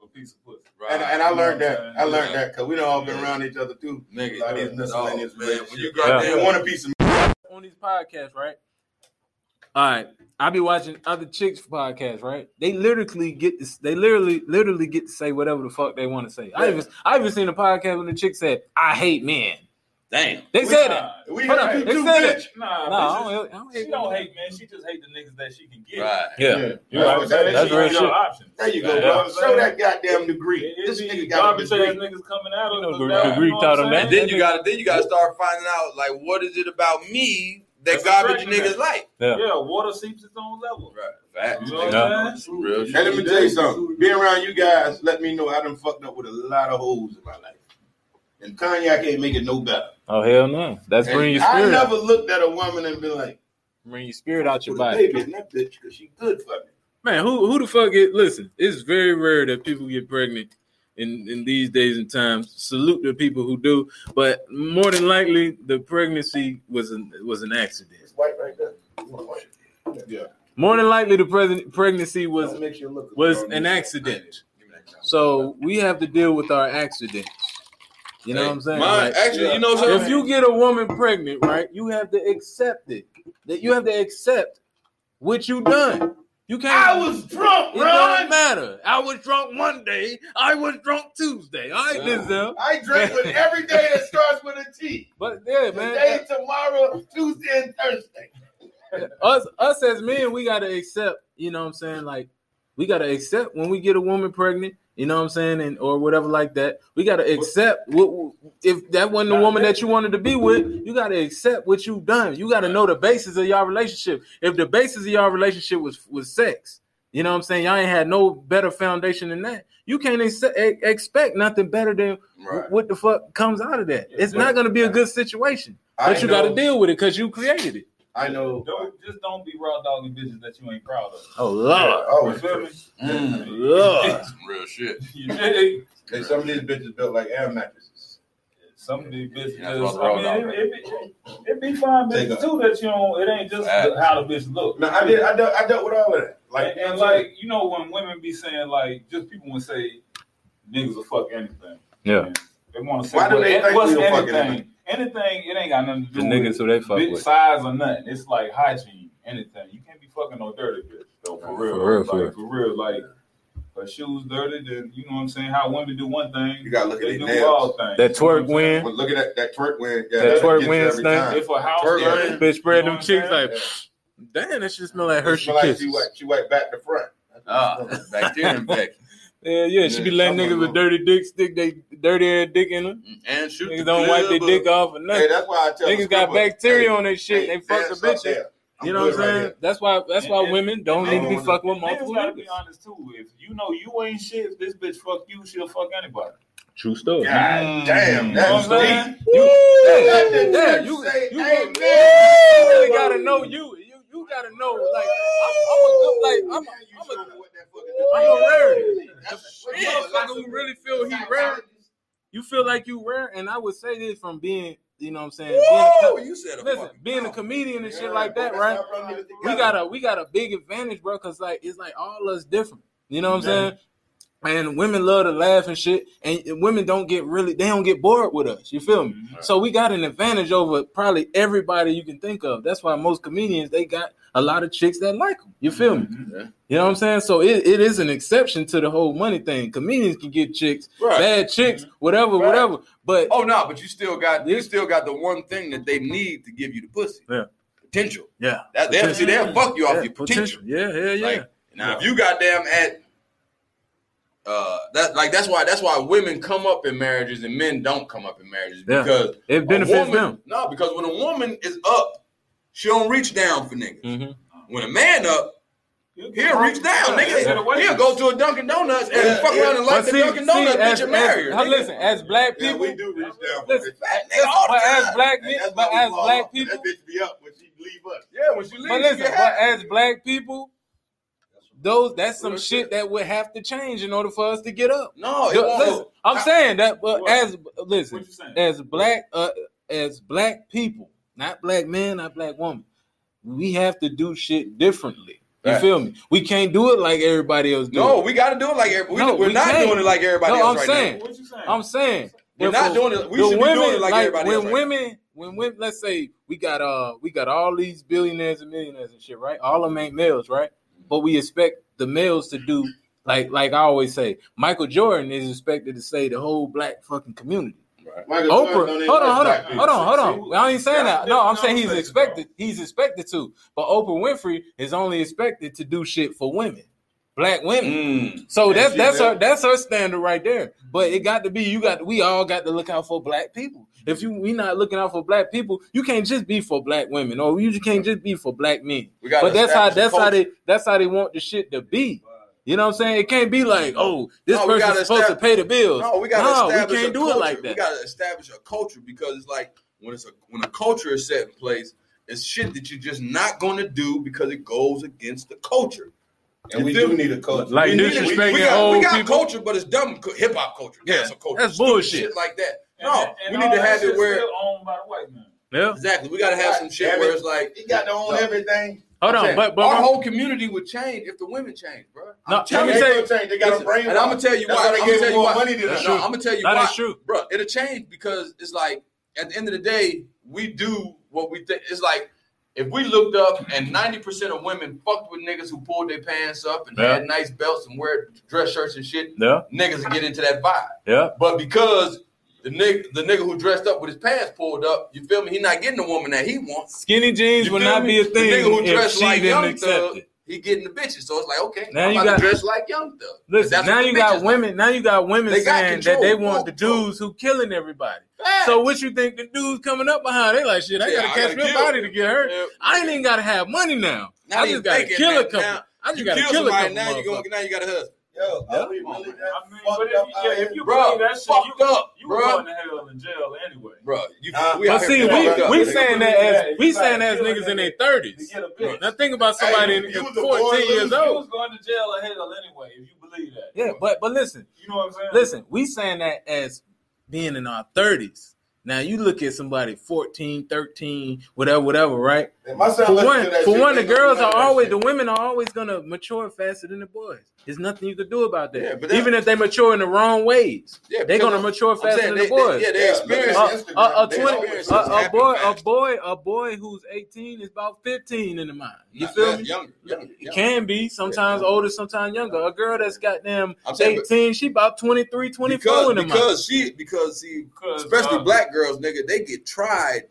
a piece of pussy. Right. And, and I learned that. I learned that because we done all been Yeah. around each other too. Nigga, A lot of these no, man, when you got Yeah. Want a piece of on these podcasts, right? All right, I be watching other chicks podcasts, right? They literally get this. They literally, literally get to say whatever the fuck they want to say. I even, I even seen a podcast when the chick said, "I hate men." Damn. They We said not- that. We Hold on, they said bitch. Nah, No, bitches- I don't, I don't hate she don't hate men. She just hate the niggas that she can get. Right. Yeah, You know what I'm That's- that's real shit. options. There you go, Yeah. bro. Show that goddamn degree. It, This it nigga got a garbage ass degree. niggas coming out You of know, us the now, degree you know taught him that. Then you got to then you got to start finding out like what is it about me that That's garbage niggas like. Yeah. Yeah, water seeps its own level. Right. Facts. You know Yeah. Real Hey, shit. let me tell you something. Being around you guys, let me know I done fucked up with a lot of hoes in my life. And cognac ain't make it no better. Oh hell no! That's And bring your I spirit. never looked at a woman and been like, Bring your spirit out your put a body. baby in that bitch because she good for me. Man, who who the fuck get? Listen, it's very rare that people get pregnant in in these days and times. Salute the people who do, but more than likely, the pregnancy was an was an accident. It's white right there. You want white? Yeah. More than likely, the present pregnancy was That makes you look was an accident. So we have to deal with our accidents. You know what I'm saying? Mine, Like, actually, you know something? if you get a woman pregnant, right, you have to accept it. That you have to accept what you done. You can't. I was drunk, It don't matter. I was drunk Monday. I was drunk Tuesday. All right, Yeah. Denzel. I drink with [LAUGHS] every day that starts with a T. But yeah, man. Today, tomorrow, Tuesday, and Thursday. us us as men, we gotta accept, you know what I'm saying? Like, we gotta accept when we get a woman pregnant, you know what I'm saying, and or whatever like that. We gotta accept what if that wasn't the woman that you wanted to be with, you gotta accept what you've done. You gotta know the basis of your relationship. If the basis of your relationship was was sex, you know what I'm saying? Y'all ain't had no better foundation than that. You can't ex- ex- expect nothing better than Right. what the fuck comes out of that. It's not gonna be a good situation. I But you got to deal with it because you created it. I know. Don't, just don't be raw dogging bitches that you ain't proud of. Oh Lord, Oh, You feel me? Mm, Lord. [LAUGHS] some real shit. [LAUGHS] You dig? Hey, some of these bitches built like air mattresses. Some of these bitches, Yeah, that's I mean, talking it, it, be, it be fine Take bitches too that you don't, it ain't just Facts. how the bitch look. No, I did. I dealt, I dealt with all of that. Like, and, and like, you know, when women be saying, like, just people would say, niggas will fuck anything. Yeah. They want to say, Why do what- they think what's we'll fuck anything? Anything? Anything, it ain't got nothing to The do niggas with who they fuck bitch with. size or nothing. It's like hygiene, anything. You can't be fucking no dirty bitch, though, for real. For real, like, for for real. Like, her shoes dirty, then, you know what I'm saying? How women do one thing, you gotta look at they do nails. all things. That You know twerk I'm saying? win. But look at that, that twerk win. Yeah, That twerk gets you win every stank. time. If a house Twerk dirty, win. Bitch spread You know them cheeks saying? like, damn, that shit smell like Hershey smell like kisses. she went, she went back to front. That's what Ah, it smells. [LAUGHS] bacteria infection. Yeah, yeah, she be Yeah, letting niggas with dirty dick stick they dirty ass dick in them. And shoot Niggas the don't wipe their dick off or Hey, that's why I tell Niggas got bacteria hey, on their shit. hey, they fuck the dance up bitches. I'm You know what I'm good right saying? That's why. That's why And- women don't and need to be niggas- fucking with Niggas multiple gotta be honest too. If you know you ain't shit, if this bitch fuck you, she'll fuck anybody. True story. God Mm. damn, You know that's what deep. saying? You, Let yeah, the you, say you, amen. you really gotta know you. You, you gotta know. Like, I'm, I'm a good, like, I'm, a, I'm a, I'm a rarity. The motherfucker who really feel he rare, you feel like you rare, and I would say this from being, you know what I'm saying, being a, Oh, you said a listen, fucking being a comedian and shit like that, right? We got a we got a big advantage, bro, because like it's like all us different. You know what I'm saying? and women love to laugh and shit, and women don't get really they don't get bored with us. You feel me? Mhm. So we got an advantage over probably everybody you can think of. That's why most comedians they got a lot of chicks that like them. You feel me? Mhm. Yeah. You know what I'm saying? So it, it is an exception to the whole money thing. Comedians can get chicks, Right. bad chicks, whatever, Right. whatever. But Oh no, but you still got you still got the one thing that they need to give you the pussy. Yeah. Potential. yeah, That they'll see they'll fuck you off yeah, your potential. Yeah, yeah, yeah. Like, now if you goddamn at uh that like that's why that's why women come up in marriages and men don't come up in marriages Yeah. because it benefits woman- them. No, because when a woman is up, she don't reach down for niggas. Mhm. When a man up, he'll reach down, nigga. Yeah. He'll go to a Dunkin' Donuts and Yeah, fuck yeah. around and like the Dunkin' Donuts bitch and marry her. as, nigga. listen, as black Yeah, people, we do reach down. Listen, nigga listen, all the but as black And men, but as black off. people, that bitch be up when she leave us. Yeah, when she leaves, but listen, but as black people, those that's some shit shit. that would have to change in order for us to get up. No, it won't. listen, I'm I- saying that, but What? as listen, What you as black uh, as black people, not black men, not black women, we have to do shit differently. You Right. feel me? We can't do it like everybody else do. No, we got to do it like everybody. No, we, are we not can't. doing it like everybody No, else I'm right saying- now. What you saying? I'm saying We're not doing it. We the should be doing it like, everybody when else. right women, when women, let's say we got uh we got all these billionaires and millionaires and shit, right? All of them ain't males, right? But we expect the males to do like like I always say, Michael Jordan is expected to say the whole black fucking community. Right. Michael Oprah, Jordan don't hold on, hold on, hold on, hold on. I ain't saying that. No, I'm saying he's expected. He's expected to, but Oprah Winfrey is only expected to do shit for women, black women. Mm. So And that's that's will. her that's her standard right there. But it got to be you got we all got to look out for black people. If you we not looking out for black people, you can't just be for black women or you just can't just be for black men. We But that's how establish a that's how they that's how they want the shit to be. You know what I'm saying? It can't be like, oh, this No, we person's gotta supposed to pay the bills. No, we got to No, we can't a do it culture. like We got to establish a culture because it's like when it's a when a culture is set in place, it's shit that you're just not going to do because it goes against the culture. And we You feel do need a culture. Like we, need disrespecting we, we got, we got people. culture, but it's dumb hip hop culture. Yeah, cancel culture, that's bullshit. shit like that. And No, that- and we need to have it where owned by the white man. Yeah. exactly. We got to have some shit Damn where it's like He got to own No. everything. Hold I'm on, saying, but but our whole community would change if the women change, bro. No, I'm telling me you. They change. They got a brain. and I'm gonna tell you why. I'm gonna tell you why. money than No. I'm gonna tell you That why, is true. bro. It'll change because it's like at the end of the day, we do what we think. It's like if we looked up and 90 percent of women fucked with niggas who pulled their pants up and Yeah. had nice belts and wear dress shirts and shit, yeah, niggas would get into that vibe. yeah. But because the nigga, the nigga who dressed up with his pants pulled up, you feel me? He not getting the woman that he wants. Skinny jeans would not me? be a thing. The nigga who dressed like Young Thug, it. he getting the bitches. So it's like, okay, Now I'm you about got- to dress like Young Thug. Listen, now you got women. Now you got women They saying control, that they want the dudes who killing everybody. Facts. So what you think the dudes coming up behind? They like shit. I Yeah, gotta catch me body to get hurt. Yeah. I ain't even gotta have money now. Not I just gotta kill a couple. Now, I just You gotta kill a couple. now. You go motherfuckers. now. You got a husband, Yo, Yeah. are we really I mean, fucked but if, you- out yeah, if you Bro, believe that shit, you, up, you bro. going to hell in jail anyway. bro. You, Uh, we But see, here we fucked we saying that Yeah, as we saying gotta as kill a niggas in their thirties. To get a bitch. Now think about somebody Hey, in, you in was fourteen years loser. You old. was going to jail or hell anyway, if you believe that. Yeah, but but listen, You know what I'm saying? listen, we saying that as being in our thirties. Now you look at somebody 14, 13, whatever, whatever, right? And my son For one, for one, the girls are always the women are always gonna mature faster than the boys. There's nothing you could do about that. Yeah, that Even if they mature in the wrong ways, yeah, they're gonna mature faster than they, the boys. They, yeah, uh, uh, uh, they experience a, a, a, 20, a, boy, a boy, a boy who's 18 is about 15 in the mind. You feel me? Younger, Can be sometimes yeah, older, sometimes younger. A girl that's got them saying, 18, she about 23, 24 because, in the because mind. She, because she, because especially black girls, nigga, they get tried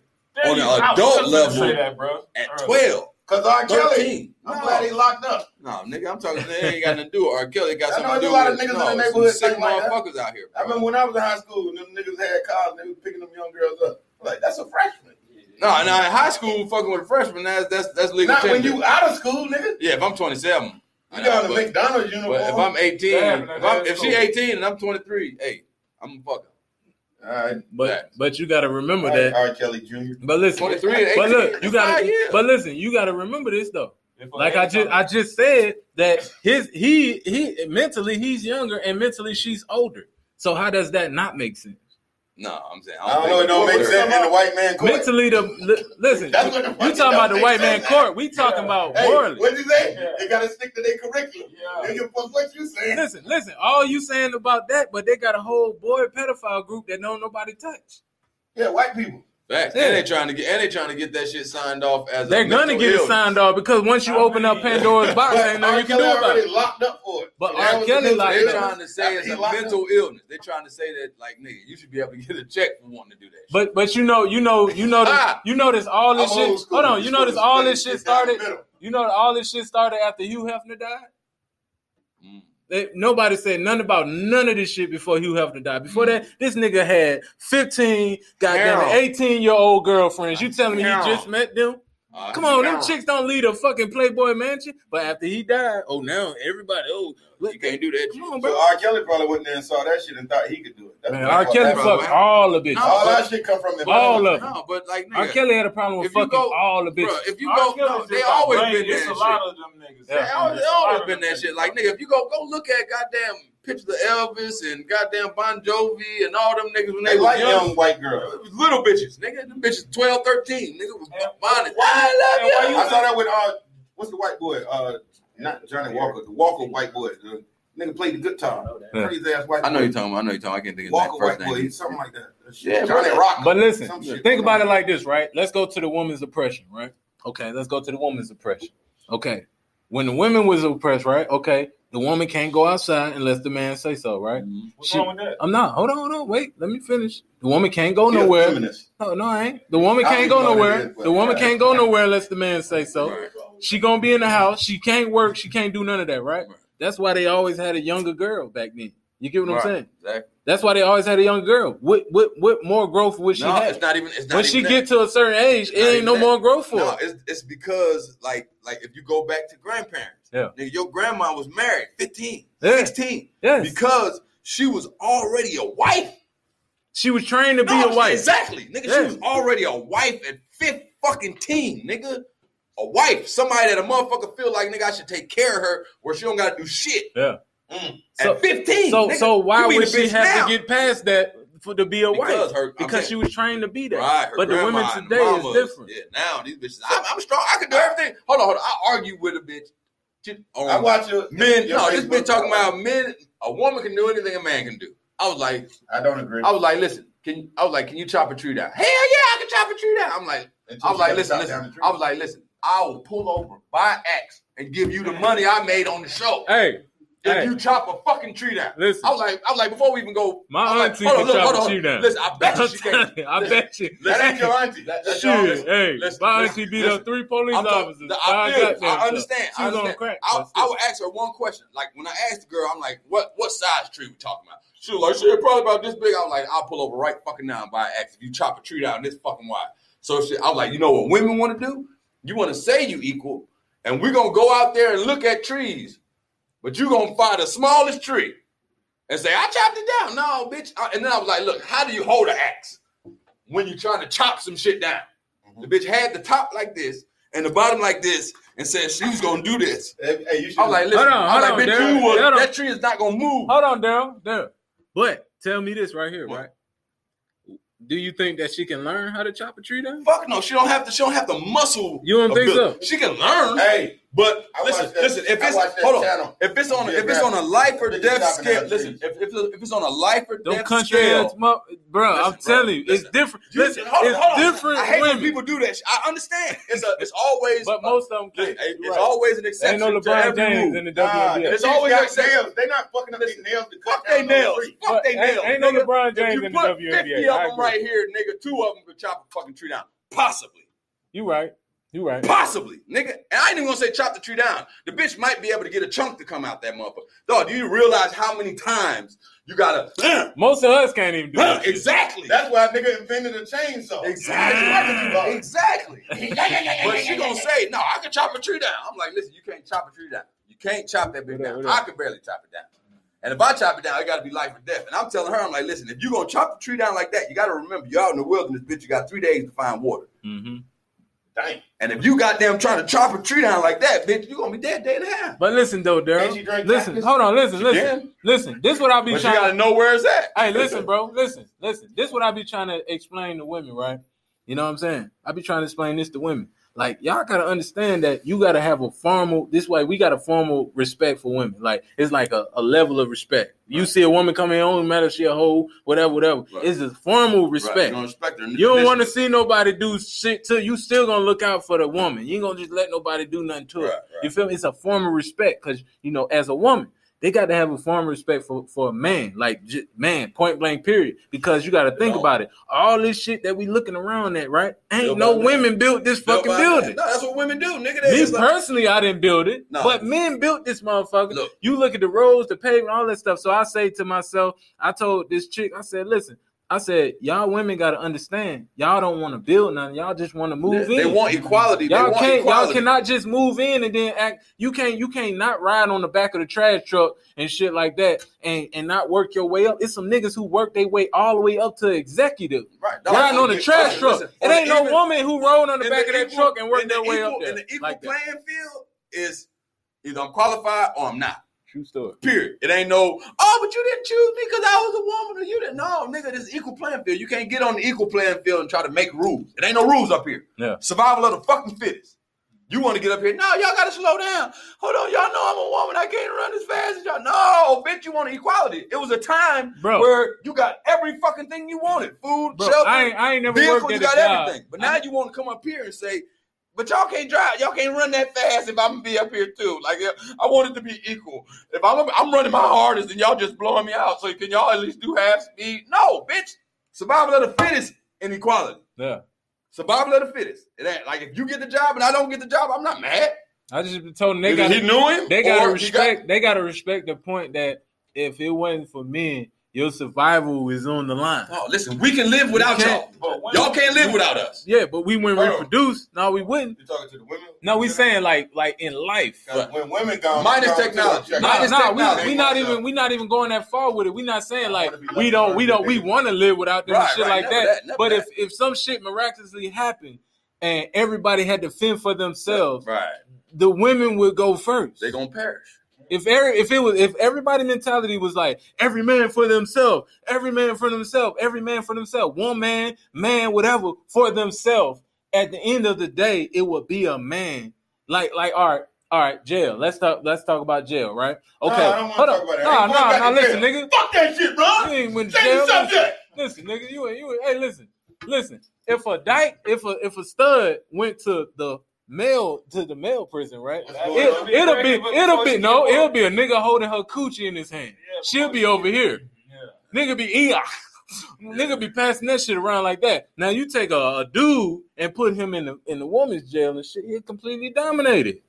on an adult level that, at 12. Cause R. Kelly, 13. I'm No. glad he locked up. No, nigga, I'm talking. They ain't got nothing to do with R. Kelly. It got I know something there's a lot of with niggas in no, the some neighborhood sick think like that. motherfuckers out here. I bro. remember when I was in high school, and them niggas had cars, and they was picking them young girls up. Like that's a freshman. No, no, in high school, fucking with a freshman, that's that's that's legal. Not when you out of school, nigga. Yeah, if I'm 27. I You got a McDonald's uniform. but if I'm 18, Damn, if, that I'm, if she 18 and I'm 23, hey, I'm a fucker. All right, But Facts. but you got to remember all right, that. R. Kelly Jr. But listen, 23 and 18. but look, you got to. But listen, you got to remember this though. Like I just I just said that his he he mentally he's younger and mentally she's older. So how does that not make sense? No, I'm saying I don't know. It don't think make sense in the white man court. Mentally, the li- listen. That's what the You talking about the white man court? We talking about Hey, morally. what you say? Yeah. They gotta stick to their curriculum. Yeah. Nigga, what, what you saying? Listen, listen. All you saying about that, but they got a whole boy pedophile group that don't nobody touch. Yeah, white people. Facts. Yeah. And they trying to get and they trying to get that shit signed off as a They're a gonna mental get it signed off because once you I open up Pandora's box, ain't nothing you can do about already it. locked up for it. But And R. Kelly mental locked They're trying to say it's a locked mental illness. They're trying to say that like nigga, you should be able to get a check for wanting to do that. shit. But but you know you know you know Ah. you notice all this I'm shit. school. Hold on, You you notice supposed all this shit shit down the started. You know all this shit started after Hugh Hefner died. Mm. They, nobody said nothing about none of this shit before Hugh Hefner died. Before that, this nigga had 15, goddamn Carol. 18 year old girlfriends. You telling me Carol. he just met them? Uh, Come on, them chicks don't lead a fucking Playboy mansion. But after he died, oh now everybody, oh You can't do that. come shit. on, So. R. Kelly probably went there and saw that shit and thought he could do it. That's Man, R. Kelly that bro. fucked all the bitches. No, All that shit come from the All of them. No, but like nigga, R. Kelly had a problem with fucking go- all the bitches. bro, if you R. go, Kelly's no, they always brain. been there. It's and a lot of them niggas. Yeah. They always, they always been that shit. Like nigga, if you go go look at goddamn pictures of Elvis and goddamn Bon Jovi and all them niggas when they, They was like young, young white girls. little bitches, nigga. Them bitches 12, 13, nigga was And bonded. why- I love you- you. I saw that with uh, what's the white boy? Uh, not Johnny Walker, the Walker white boy. The nigga played the guitar. Yeah. Crazy ass white. I know you're talking. about- I know you're talking. I can't think of his Walker name, white first boy, name. he's something like that. That shit. Yeah, Johnny bro. Rocker. But listen, Some shit think about it like this, right? Let's go to the woman's oppression, right? Okay, let's go to the woman's oppression. Okay, when the women was oppressed, right? Okay, the woman can't go outside unless the man say so, right? Mm-hmm. What's She- wrong with that? I'm not. Hold on, hold on. Wait, let me finish. The woman can't go nowhere. feminist. No, no, I ain't. The woman can't go even know what it nowhere. is, The woman can't go nowhere unless the man say so. Right. She gonna be in the house. She can't work. She can't do none of that, right? Right. That's why they always had a younger girl back then. You get what I'm saying? Exactly. That's why they always had a young girl. What what what more growth would she no, have? it's not even. It's not when even she that. get to a certain age, it ain't no that. more growth for No, her. it's it's because like like if you go back to grandparents, Yeah. nigga, your grandma was married 15, Yeah. 16, Yes. because she was already a wife. She was trained to be a wife. Exactly, nigga. Yeah. She was already a wife at fifth fucking teen, nigga. A wife, somebody that a motherfucker feel like nigga I should take care of her where she don't gotta do shit. Yeah. Mm. So- at 15. So nigga. so why would she have now. to get past that for to be a Because wife? her- because saying- she was trained to be that. Right, but the women grandma and today is different. Yeah, now these bitches. I'm, I'm strong. I can do everything. Hold on, hold on. I argue with a bitch. Shit, on I watch your men. your No, this Facebook bitch talking about men. A woman can do anything a man can do. I was like, I don't agree. I was like, listen, can you, I was like, can you chop a tree down? Hell yeah, I can chop a tree down. I'm like, Until I was like, listen, listen. I was like, listen, I will pull over, buy an axe, and give you the [LAUGHS] money I made on the show. Hey, If hey, you chop a fucking tree down. listen. I was like, I was like, before we even go, My I was like, auntie hold can look, chop a tree down. Listen, I bet you she [LAUGHS] can. I bet you. that ain't your auntie. That, that's your Shit, hey, listen, my listen, auntie beat listen. up three police I'm officers. the- I, feel, I understand. She I was on crack. I, I would ask her one question. Like when I asked the girl, I'm like, "What what size tree we talking about?" She was like, "Shit, probably about this big." I was like, "I'll pull over right fucking now and buy an axe if you chop a tree down this fucking wide." So she, I was like, "You know what women want to do? You want to say you equal, and we're gonna go out there and look at trees, but you gonna find the smallest tree and say I chopped it down." No, bitch. And then I was like, "Look, how do you hold an axe when you're trying to chop some shit down?" Mm-hmm. The bitch had the top like this and the bottom like this and said she was gonna do this. Hey, hey, you. I was like, listen, Hold on, I was hold like, on, bitch, Darren, you was- Darren. that tree is not gonna move. Hold on, Daryl. Daryl. But tell me this right here, What? right? Do you think that she can learn how to chop a tree down? Fuck no, she don't have to. She don't have the muscle. You don't think so? ability. She can learn, hey, but I listen, watched that- listen. If it's hold on, channel. if it's on, Yeah, if it's on a life or death scale, listen. If, if if it's on a life or Them death country scale, ass, mo- bro. I'm bro, telling you, listen. it's different. you- Listen, hold on, it's hold on. different I hate women. when people do that. shit. I understand. It's a, it's always, but most of them listen, can't. it's right. always an exception Ain't no LeBron James in the Nah, WNBA. It's always got like- nails. They not fucking up their nails to cut Fuck they nails. Fuck they nails. ain't no. LeBron James in the put WNBA. 50 of them right here, nigga. Two of them could chop a fucking tree down. Possibly. You right. You right. Possibly, nigga. And I ain't even gonna say chop the tree down. The bitch might be able to get a chunk to come out that motherfucker. Dog, do you realize how many times you gotta [CLEARS THROAT] Most of us can't even do that. [CLEARS THROAT] shit. exactly. That's why a nigga invented a chainsaw. Exactly. Exactly. [LAUGHS] but she gonna say, no, I can chop a tree down. I'm like, listen, you can't chop a tree down. You can't chop that bitch down. up? I can barely chop it down. And if I chop it down, it gotta be life or death. And I'm telling her, I'm like, listen, if you gonna chop the tree down like that, you gotta remember, you're out in the wilderness, bitch. You got three days to find water. Mm-hmm. Dang. And if you goddamn trying to chop a tree down like that, bitch, you gonna be dead day and a half. But listen though, Can't Daryl. Listen, cactus? hold on, listen, She listen, can. listen. This what I be But you trying. gotta know where it's at. Hey, listen, bro. Listen, listen. This what I be trying to explain to women, right? You know what I'm saying? I be trying to explain this to women. Like y'all gotta understand that you gotta have a formal. This way, we got a formal respect for women. Like it's like a, a level of respect. You see a woman come in, don't matter if she a hoe, whatever, whatever. Right. It's a formal Right, respect. You don't respect her. You don't want to see nobody do shit to you. Still gonna look out for the woman. You ain't gonna just let nobody do nothing to her. Right, right. You feel me? It's a formal respect because you know, as a woman, they got to have a form of respect for for a man, like man, point blank, period. Because you got to think about it. All this shit that we looking around at, right? Ain't Built no women built this fucking building. No, that's what women do, nigga. Me like- personally, I didn't build it, No. but men built this motherfucker. Look. You look at the roads, the pavement, all that stuff. So I say to myself, I told this chick, I said, listen, I said, y'all women got to understand, y'all don't want to build nothing, y'all just want to move they, in. they want equality. Y'all they want can't. equality. Y'all cannot just move in and then act. You can't. You can't not ride on the back of the trash truck and shit like that, and and not work your way up. It's some niggas who work their way all the way up to executive. Right. Riding on the trash Listen, truck. listen, It ain't no even- woman who rode on the back of that equal- truck and worked their the way equal- up there. In the equal like that. playing field is either I'm qualified or I'm not. True story. Period. It ain't no, oh, but you didn't choose me because I was a woman or you didn't. No, nigga, this is equal playing field. You can't get on the equal playing field and try to make rules. It ain't no rules up here. Yeah. Survival of the fucking fittest. You want to get up here? No, y'all got to slow down. Hold on, y'all know I'm a woman. I can't run as fast as y'all. No, bitch, you want equality. It was a time Bro. where you got every fucking thing you wanted: food, Bro, shelter, I ain't. I ain't never vehicle. You got job. everything. But now you want to come up here and say, "But y'all can't drive. Y'all can't run that fast if I'm gonna be up here too." Like I want it to be equal. If I'm I'm running my hardest and y'all just blowing me out, so can y'all at least do half speed? No, bitch. Survival of the fittest and equality. Yeah. Survival of the fittest. It ain't like if you get the job and I don't get the job, I'm not mad. I just been told they got. he knew him. They gotta he got- respect. they gotta respect the point that if it wasn't for men, your survival is on the line. Oh, listen, we can live without You y'all. when- Y'all can't live without us. Yeah, but we wouldn't Hold on. reproduce. No, we wouldn't. You talking to the women? No, we saying like like in life. 'Cause when women gone, Minus gone technology. check No, it Minus out. no, we, technology. we not even we not even going that far with it. We not saying like we don't we don't we want to live without them Right, shit right. like Never that. that, But that. if if some shit miraculously happened and everybody had to fend for themselves, Right. the women would go first. They gonna perish. If every, if it was if everybody mentality was like every man for themselves, every man for themselves, every man for themselves, one man, man, whatever for themselves. At the end of the day, it would be a man. Like like all right, all right, jail. Let's talk. Let's talk about jail, right? No, Okay, I don't wanna hold talk on. about that. No, I ain't no, no. Listen, jail. nigga. Fuck that shit, bro. You ain't went to jail. subject. Listen, nigga. You ain't. You ain't. Hey, listen, listen. If a dyke, if a if a stud went to the male to the male prison, right? It, on? it'll be it'll be no, get it'll be a nigga holding her coochie in his hand. Yeah, She'll before be over get- here. Yeah. Nigga be eating. [LAUGHS] Nigga be passing that shit around like that. Now you take a, a dude and put him in the in the woman's jail and shit, he'll completely dominated.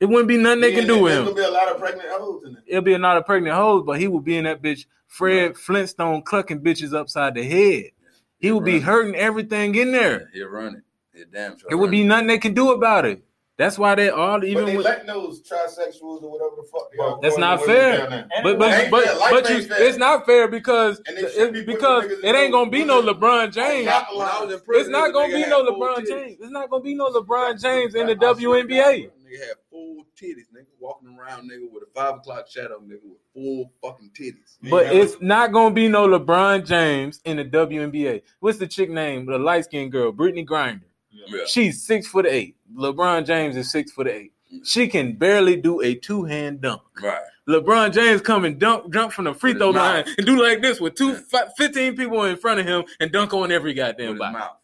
It wouldn't be nothing they can do with There's him. gonna be a lot of pregnant hoes in there. It'll be not a pregnant hose, but he would be in that bitch Fred Flintstone clucking bitches upside the head. He would be hurting everything in there. He'll run it. He'll damn sure. It would be nothing they can do about it. That's why they all But even they with, letting those trisexuals or whatever the fuck. they are That's not fair. down there. But but but, but you, it's not fair because And they should be it, because it ain't gonna be no LeBron James. Not When I was in It's not gonna be no LeBron. James. It's not gonna be no LeBron James in the I swear to God, WNBA. Nigga had full titties, nigga. Walking around, nigga, with a five o'clock shadow, nigga, with full fucking titties. But it's not gonna be no LeBron James in the WNBA. What's the chick name? The light skinned girl, Brittney Griner. Yeah. She's six foot eight. LeBron James is six foot eight. She can barely do a two hand dunk. Right. LeBron James come and dunk, jump from the free throw line and do like this with two, Yeah. fi- 15 people in front of him and dunk on every goddamn body. mouth.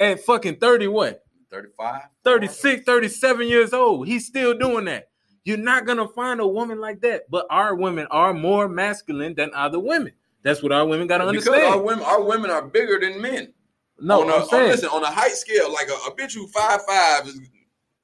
At fucking 30 what? 35. 36, 37 years old. He's still doing that. You're not gonna find a woman like that. But our women are more masculine than other women. That's what our women gotta Because understand. our women, our women are bigger than men. No, on a, I'm uh, saying. on, listen, on a height scale, like a, a bitch who five five is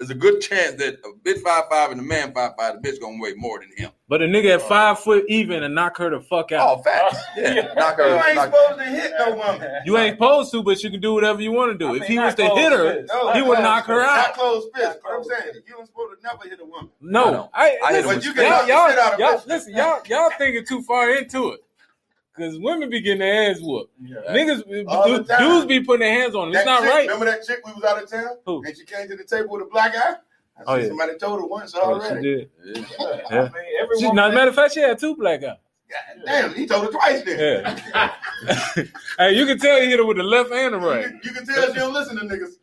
is a good chance that a bitch five five and a man five five, the bitch gonna weigh more than him. but a nigga at uh, five foot even and knock her the fuck out. Oh, facts. [LAUGHS] Yeah, knock her. You ain't knock- supposed to hit no woman. You ain't supposed to, but you can do whatever you want to do. I if mean, he was to hit her. No, he would knock her Not out. close fist. Not But I'm close saying you don't supposed to never hit a woman. I No, know. I, I hit listen, with you straight. can knock y'all, out y'all, of y'all, listen, y'all, y'all thinking too far into it. Cause women be getting their ass whooped. Yeah. Niggas, All dudes, dudes be putting their hands on them. It's not chick, right. Remember that chick we was out of town? Who? And she came to the table with a black eye? I Oh, see yeah. somebody told her once Yeah, she did. Yeah. Yeah. Yeah. I mean, every She, woman- not matter of fact, she had two black eyes. God damn, he told her twice then. Yeah. [LAUGHS] hey, you can tell he hit her with the left hand and the You, right. can, you can tell she don't listen to niggas.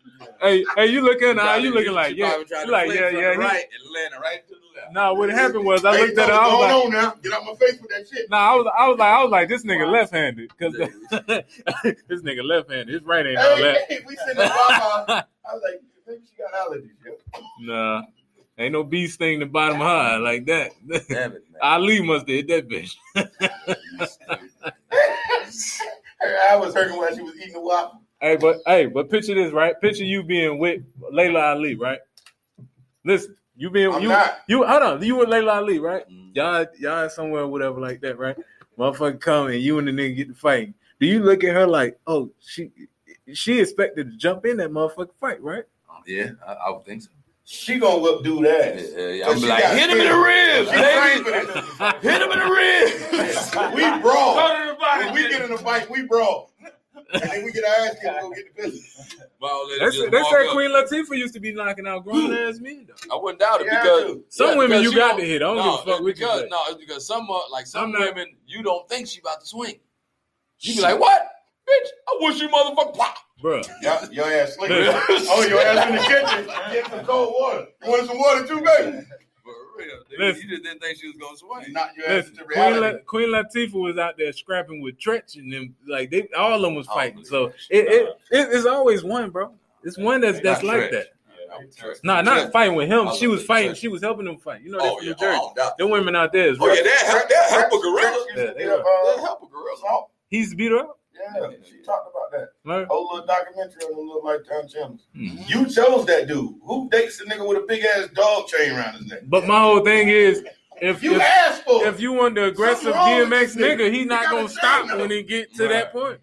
Hey, hey, you looking? Nah, Probably- you looking like yeah, probably tried you to like yeah, yeah. the he- right and landed right to the left. Nah, what happened was I Hey, looked at her. what's I was like, on now? Get out my face with that shit. Nah, I was, I was like, I was like, this nigga left-handed because [LAUGHS] this nigga left-handed. His right ain't all Hey, that. hey, we sitting in Wawa. [LAUGHS] I was like, maybe she got allergies. yo. Nah, ain't no bee sting the bottom high like that. Damn it, man. [LAUGHS] Ali must have hit that bitch. Her eye was hurting while she was eating the waffle. hey, but hey, but picture this, right? Picture you being with Laila Ali, right? Listen, you been I'm you not. you hold on, you with Laila Ali, right? Mm. Y'all y'all somewhere whatever like that, right? Motherfucker come and you and the nigga get the fight. Do you look at her like, oh, she she expected to jump in that motherfucker fight, right? Yeah, I, I would think so. She gonna whip dude ass. Yeah, yeah, yeah. I'm she like, got hit him in the ribs, baby. trained for that. Hit him in the ribs. [LAUGHS] we brawl. Go to the body. When we get in the fight, we brawl. And then we get our ass kicked and go get the business. They, said- they said. Queen Latifah used to be knocking out grown ass men though. I wouldn't doubt it Yeah, because too. Some yeah, women because you got to hit. I don't no, give a fuck it's what you because no, it's because some uh, like some not- women you don't think she about to swing. You be like, what, bitch? I wish you motherfucker pop. Bruh. Your, your ass [LAUGHS] sleeping. Listen. oh, your ass in the kitchen. Get some cold water. You want some water too, baby? For real, nigga, Listen. you just didn't think she was gonna swing. Knock your Listen, into Queen. La- Queen Latifah was out there scrapping with Treach and them. Like they, all of them was Oh, fighting. believe So it, it, it, it's always one, bro. It's one that's that's Not like Treach. that. I would trust. Nah, not fighting with him. She was fighting. Treach. She was helping them fight. You know, they're Oh yeah, New Jersey. oh, doubt. Them women out there is Oh yeah, that help, that help a gorilla. Yeah, be they a, are. That uh, help a gorilla. He's beat her up. Yeah, she talked about that. Right? Whole little documentary on the little Lifetime channels. Mhm. You chose that dude. Who dates the nigga with a big ass dog chain around his neck? But my whole thing is, if You if, asked for if you want the aggressive Something wrong with DMX nigga. nigga, he He not gonna stop chain when he get to Right. that point.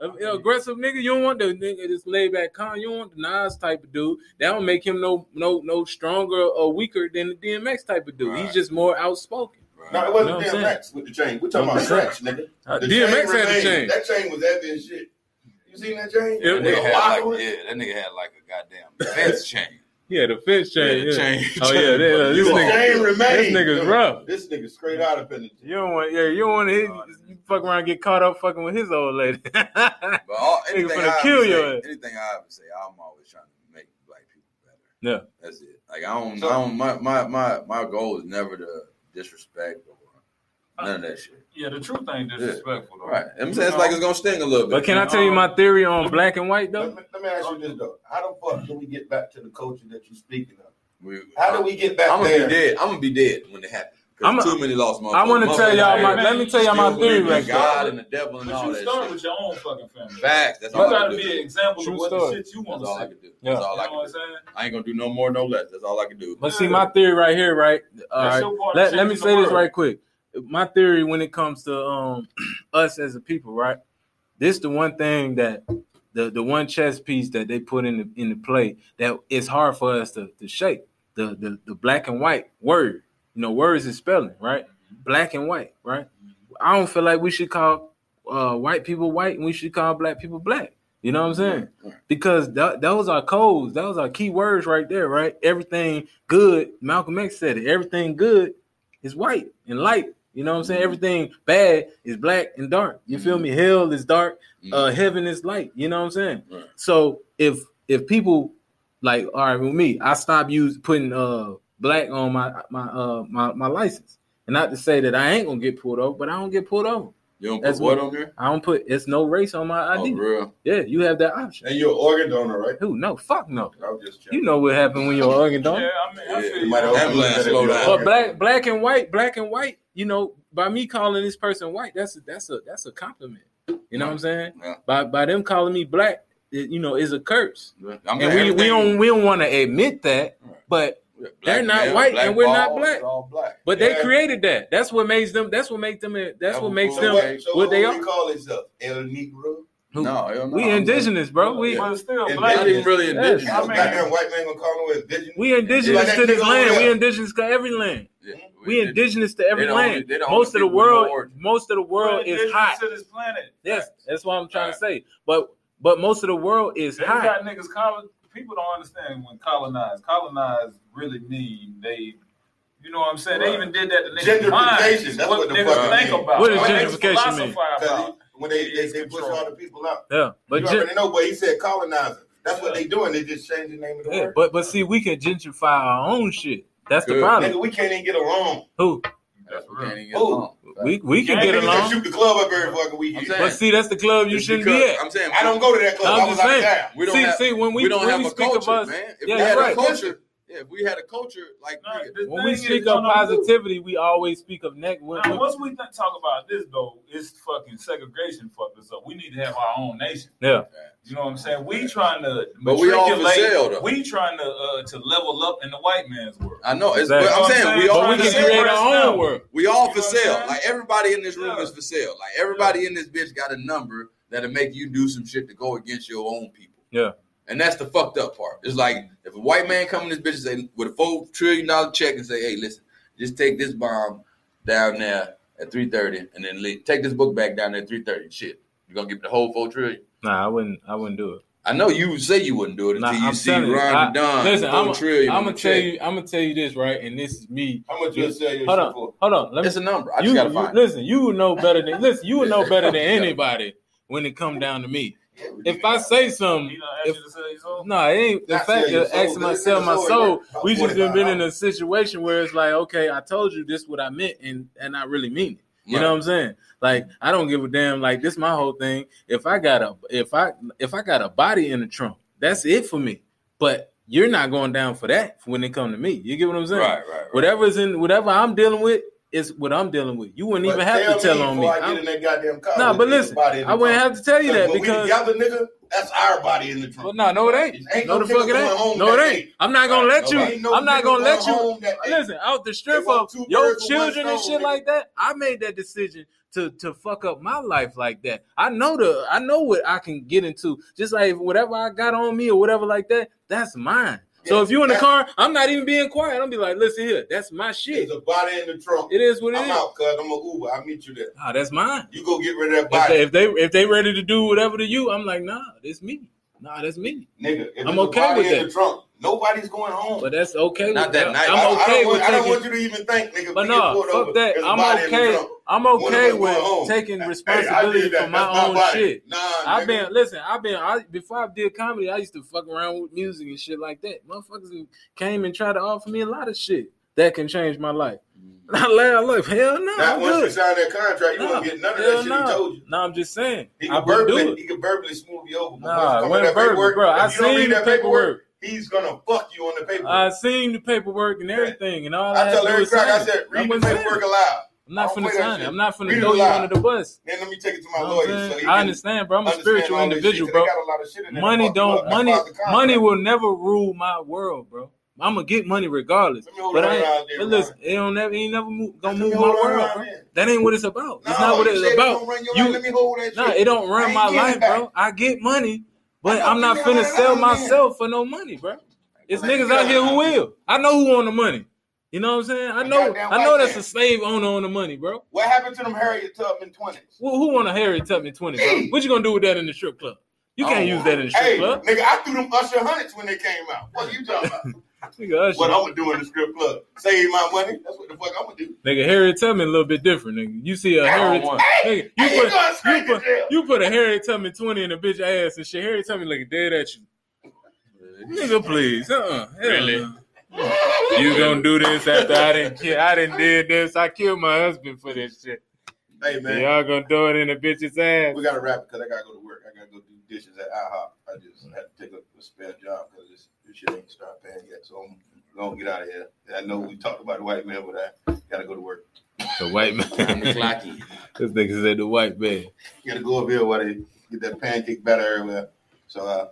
A- a aggressive nigga, you don't want the nigga that's laid back calm. You don't want the Nas type of dude. That don't make him no no no stronger or weaker than the DMX type of dude. He's just more outspoken. No, it wasn't know DMX with the chain. We're talking about I'm Stretch, nigga. Uh, The DMX chain had the chain. That chain was heavy as shit. You seen that chain? Yeah, That nigga had like, yeah, that nigga had like a goddamn fence [LAUGHS] chain. Yeah, the fence chain. Yeah, Yeah, the chain- Oh yeah, they- uh, this nigga, chain remained. this nigga's rough. This nigga straight out of penitentiary. You don't want, yeah, you don't want to hit, you fuck around, and get caught up fucking with his old lady. [LAUGHS] But all, Nigga anything, finna I kill ever your say, anything I ever say, I'm always trying to make black people better. Yeah. That's it. Like I don't, So- I don't. My, my my my goal is never to disrespect or none of that shit. Yeah, the truth ain't disrespectful though. Right. I'm saying it's like it's gonna sting a little bit. but can I tell you my theory on black and white though? Let me, let me ask you this though: How the fuck do we get back to the culture that you're speaking of? We, How do we get back I'm gonna there? be dead. I'm gonna be dead when it happens. I'm a- too many lost motherfuckers. I want to tell y'all my. Let me tell y'all my theory believe right. God and the devil and But all you that start shit. with your own fucking family. Facts. That's You all I gotta can be do. an example True of what story. the shit you That's want to all I say. can do. Yeah. That's all You I know can what I'm do. saying? I ain't gonna do no more, no less. That's all I can do. But see, my theory right here, right? All That's right. your part of Let, let me say this right quick. My theory when it comes to um [CLEARS THROAT] us as a people, right? This the one thing that the the one chess piece that they put in the in the play that it's hard for us to, to shake. The, the the black and white word. You know, words is spelling, right? Black and white, right? I don't feel like we should call uh, white people white and we should call black people black. You know what I'm saying? Because that, those are codes. Those are key words right there, right? Everything good, Malcolm X said it. Everything good is white and light. You know what I'm saying? Everything bad is black and dark. You feel me? Hell is dark, uh, heaven is light. You know what I'm saying? Right. So if if people like, all right, with me, I stop use putting uh black on my my uh my, my license. And not to say that I ain't gonna get pulled over, but I don't get pulled over. You don't put That's what what- on there? I don't put it's no race on my Oh, ID. for real? yeah, you have that option. And you're an organ donor, right? Who? No, fuck no. I was just checking. You know what happened when you're an organ donor. Yeah, I mean, I Yeah, feel you you. might have But Ambulance, overlooked that slow down. But black, black and white, black and white. You know, by me calling this person white, that's a, that's a that's a compliment. You know what I'm saying? Yeah. By by them calling me black, it, you know, is a curse. I'm And we, we don't we don't want to admit that, Right. but Black they're not male, white and we're not black. All black. but Yeah. they created that. That's what makes them. That's what makes them. That's That what makes them what, so what they are. we call themselves? El Negro? No, no. We I'm indigenous, bro. We But still, And black Not even really Yes. indigenous. I mean- Goddamn white man gonna call him a vision. we indigenous Like to this land. there. We indigenous to every land. Yeah, We indigenous to every They the only- land. they the only Most of the people with no world, most of the world is hot. to this planet. Yes, that's what I'm trying to say. But but most of the world is They hot. got niggas colon. People don't understand when colonize. Colonize really mean they. You know what I'm saying? They even did that to niggas' Gentrification, minds. that's what, what the niggas fuck think mean. about. What does gentrification mean? about. when they, they, they push all the people out. Yeah, but you gen- already know, but he said colonizing. That's what they doing. They just changed the name of the yeah, word. but but see, we can gentrify our own shit. That's the problem. Nigga, we can't even get along. Who That's We can't real. even get along. we we can get Niggas along, can shoot the club up every fucking I'm weekend. saying- but see, that's the club you It's shouldn't be at. I'm saying I don't go to that club. I'm I was just out of saying. We don't see, have, see, when we, we don't when have we a speak culture, of us, man. If Yeah, we had right. a culture, yeah, if we had a culture like Nah, nigga, when we speak is, of positivity, we always speak of neck. When, Now, once we talk about this though, it's fucking segregation fucked us up. We need to have our own nation. yeah, You know what I'm saying? We trying to But we all for sale, though. We trying to uh, to level up in the white man's world. I know. It's, Exactly. but I'm saying we all we for can sale. create our own world. We all You for know what I'm sale. Like everybody in this room Yeah. is for sale. Like everybody in this bitch got a number that'll make you do some shit to go against your own people. Yeah. And that's the fucked up part. It's like if a white man come in this bitch and say with a four trillion dollar check and say, "Hey, listen, just take this bomb down there at three thirty, and then leave. take this book back down there at three thirty. Shit, you're gonna give the whole four trillion? Nah, I wouldn't. I wouldn't do it. I know you say you wouldn't do it Nah, until you I'm see telling you, Ron I- and Don Listen, I'm, trillion I'm gonna tell check. you. I'm gonna tell you this right, and this is me. How much you sell your Hold on, for? hold on. Let me It's a number. I just you, gotta you- find. it. listen, you would know better than listen. You would know better than [LAUGHS] anybody when it come down to me. If I say something, if you to sell your soul? no, it ain't the Not fact sell your of asking myself my soul. soul, We it's just been been in a situation where it's like, okay, I told you this what I meant, and and I really mean it. You know what I'm saying? Like I don't give a damn. Like this, my whole thing. If I got a if I if I got a body in the trunk, that's it for me. But you're not going down for that when it come to me. You get what I'm saying? Right, right, right. Whatever's in whatever I'm dealing with is what I'm dealing with. You wouldn't But even have to tell on me. I get in that goddamn car. Nah, but listen, body in the I wouldn't have to tell you that because we nigga, that's our body in the trunk. But no, no, it ain't. Ain't No, no the fuck it ain't. No, it ain't. I'm not gonna let you. I'm not gonna let you. home that day. Listen, out the strip of your birds with one children and shit like that. I made that decision to to fuck up my life like that. I know the I know what I can get into. Just like whatever I got on me or whatever like that, that's mine. So if you in the car, I'm not even being quiet. I'm be like, listen here, that's my shit. There's a body in the trunk. It is what it I'm is. out, cuz I'm a Uber. I'll meet you there. Nah, that's mine. You go get rid of that If body, they, if they if they ready to do whatever to you, I'm like, nah, that's me. Nah, that's me. nigga. If I'm okay with that. trunk, nobody's going home. But that's okay. Not that night. I, I'm I okay with want, I don't want you to even think, nigga. But no, fuck over, that. there's I'm body in the okay. I'm okay with taking [LAUGHS] responsibility that. for my That's own shit. Nah, I've been listen. I've been I, before I did comedy. I used to fuck around with music and shit like that. Motherfuckers came and tried to offer me a lot of shit that can change my life. Mm-hmm. [LAUGHS] I laugh. Look, hell no, I'm once you sign that contract, you Nah, won't get none of that shit no. he told you. No, I'm just saying. He can verbally, he can verbally smooth you over. Nah, when to that verbal, paperwork, bro, I you don't seen read the that paperwork. He's gonna fuck you on the paperwork. I seen the paperwork and everything, and all I, I tell Larry Crack, I said, it. read I'm the paperwork aloud. I'm not finna sign it. I'm not finna throw you under the bus. Then let me take it to my You know lawyer. So I understand, bro. I'm a spiritual individual, shit, bro. Got a lot of shit in Money don't. Money why it's a money will never rule my world, bro. I'm gonna get money regardless. Let me hold But I ain't, there, but listen, it don't never ain't never move, gonna Let move my world, bro. That ain't what it's about. It's not what it's about. your You- life. Let me hold that Nah, shit. it don't run my life, it bro. I get money, but I'm not finna sell myself for no money, bro. It's niggas out here who will. I know who on the money. You know what I'm saying? I know. I know that's a slave owner on the money, bro. What happened to them Harriet Tubman twenties? Who, who want a Harriet Tubman twenty, bro? What you gonna do with that in the strip club? You can't don't use that in the strip Hey, club. nigga, I threw them Usher hundreds when they came out. What are you talking about? [LAUGHS] Nigga, what I'm gonna do in the strip club? Save my money? That's what the fuck I'm gonna do. Nigga, Harriet Tubman a little bit different, nigga. You see a I don't Harriet, want- nigga, Hey, you you put going straight you to put you put a Harriet Tubman twenty in a bitch ass and shit. Harriet Tubman looking dead at you, nigga. Please, uh, uh Really? You gonna do this after I didn't kill? I didn't did this. I killed my husband for this shit. Hey man, Y'all gonna do it in a bitch's ass? we gotta wrap it because I gotta go to work. I gotta go do dishes at IHOP. I just had to take a, a spare job because this, this shit ain't start paying yet. So I'm gonna get out of here. I know we talked about the white man, but I gotta go to work. The white Time to man. [LAUGHS] clock in. this nigga said the white man. You gotta go up here where they get that pancake batter everywhere. So uh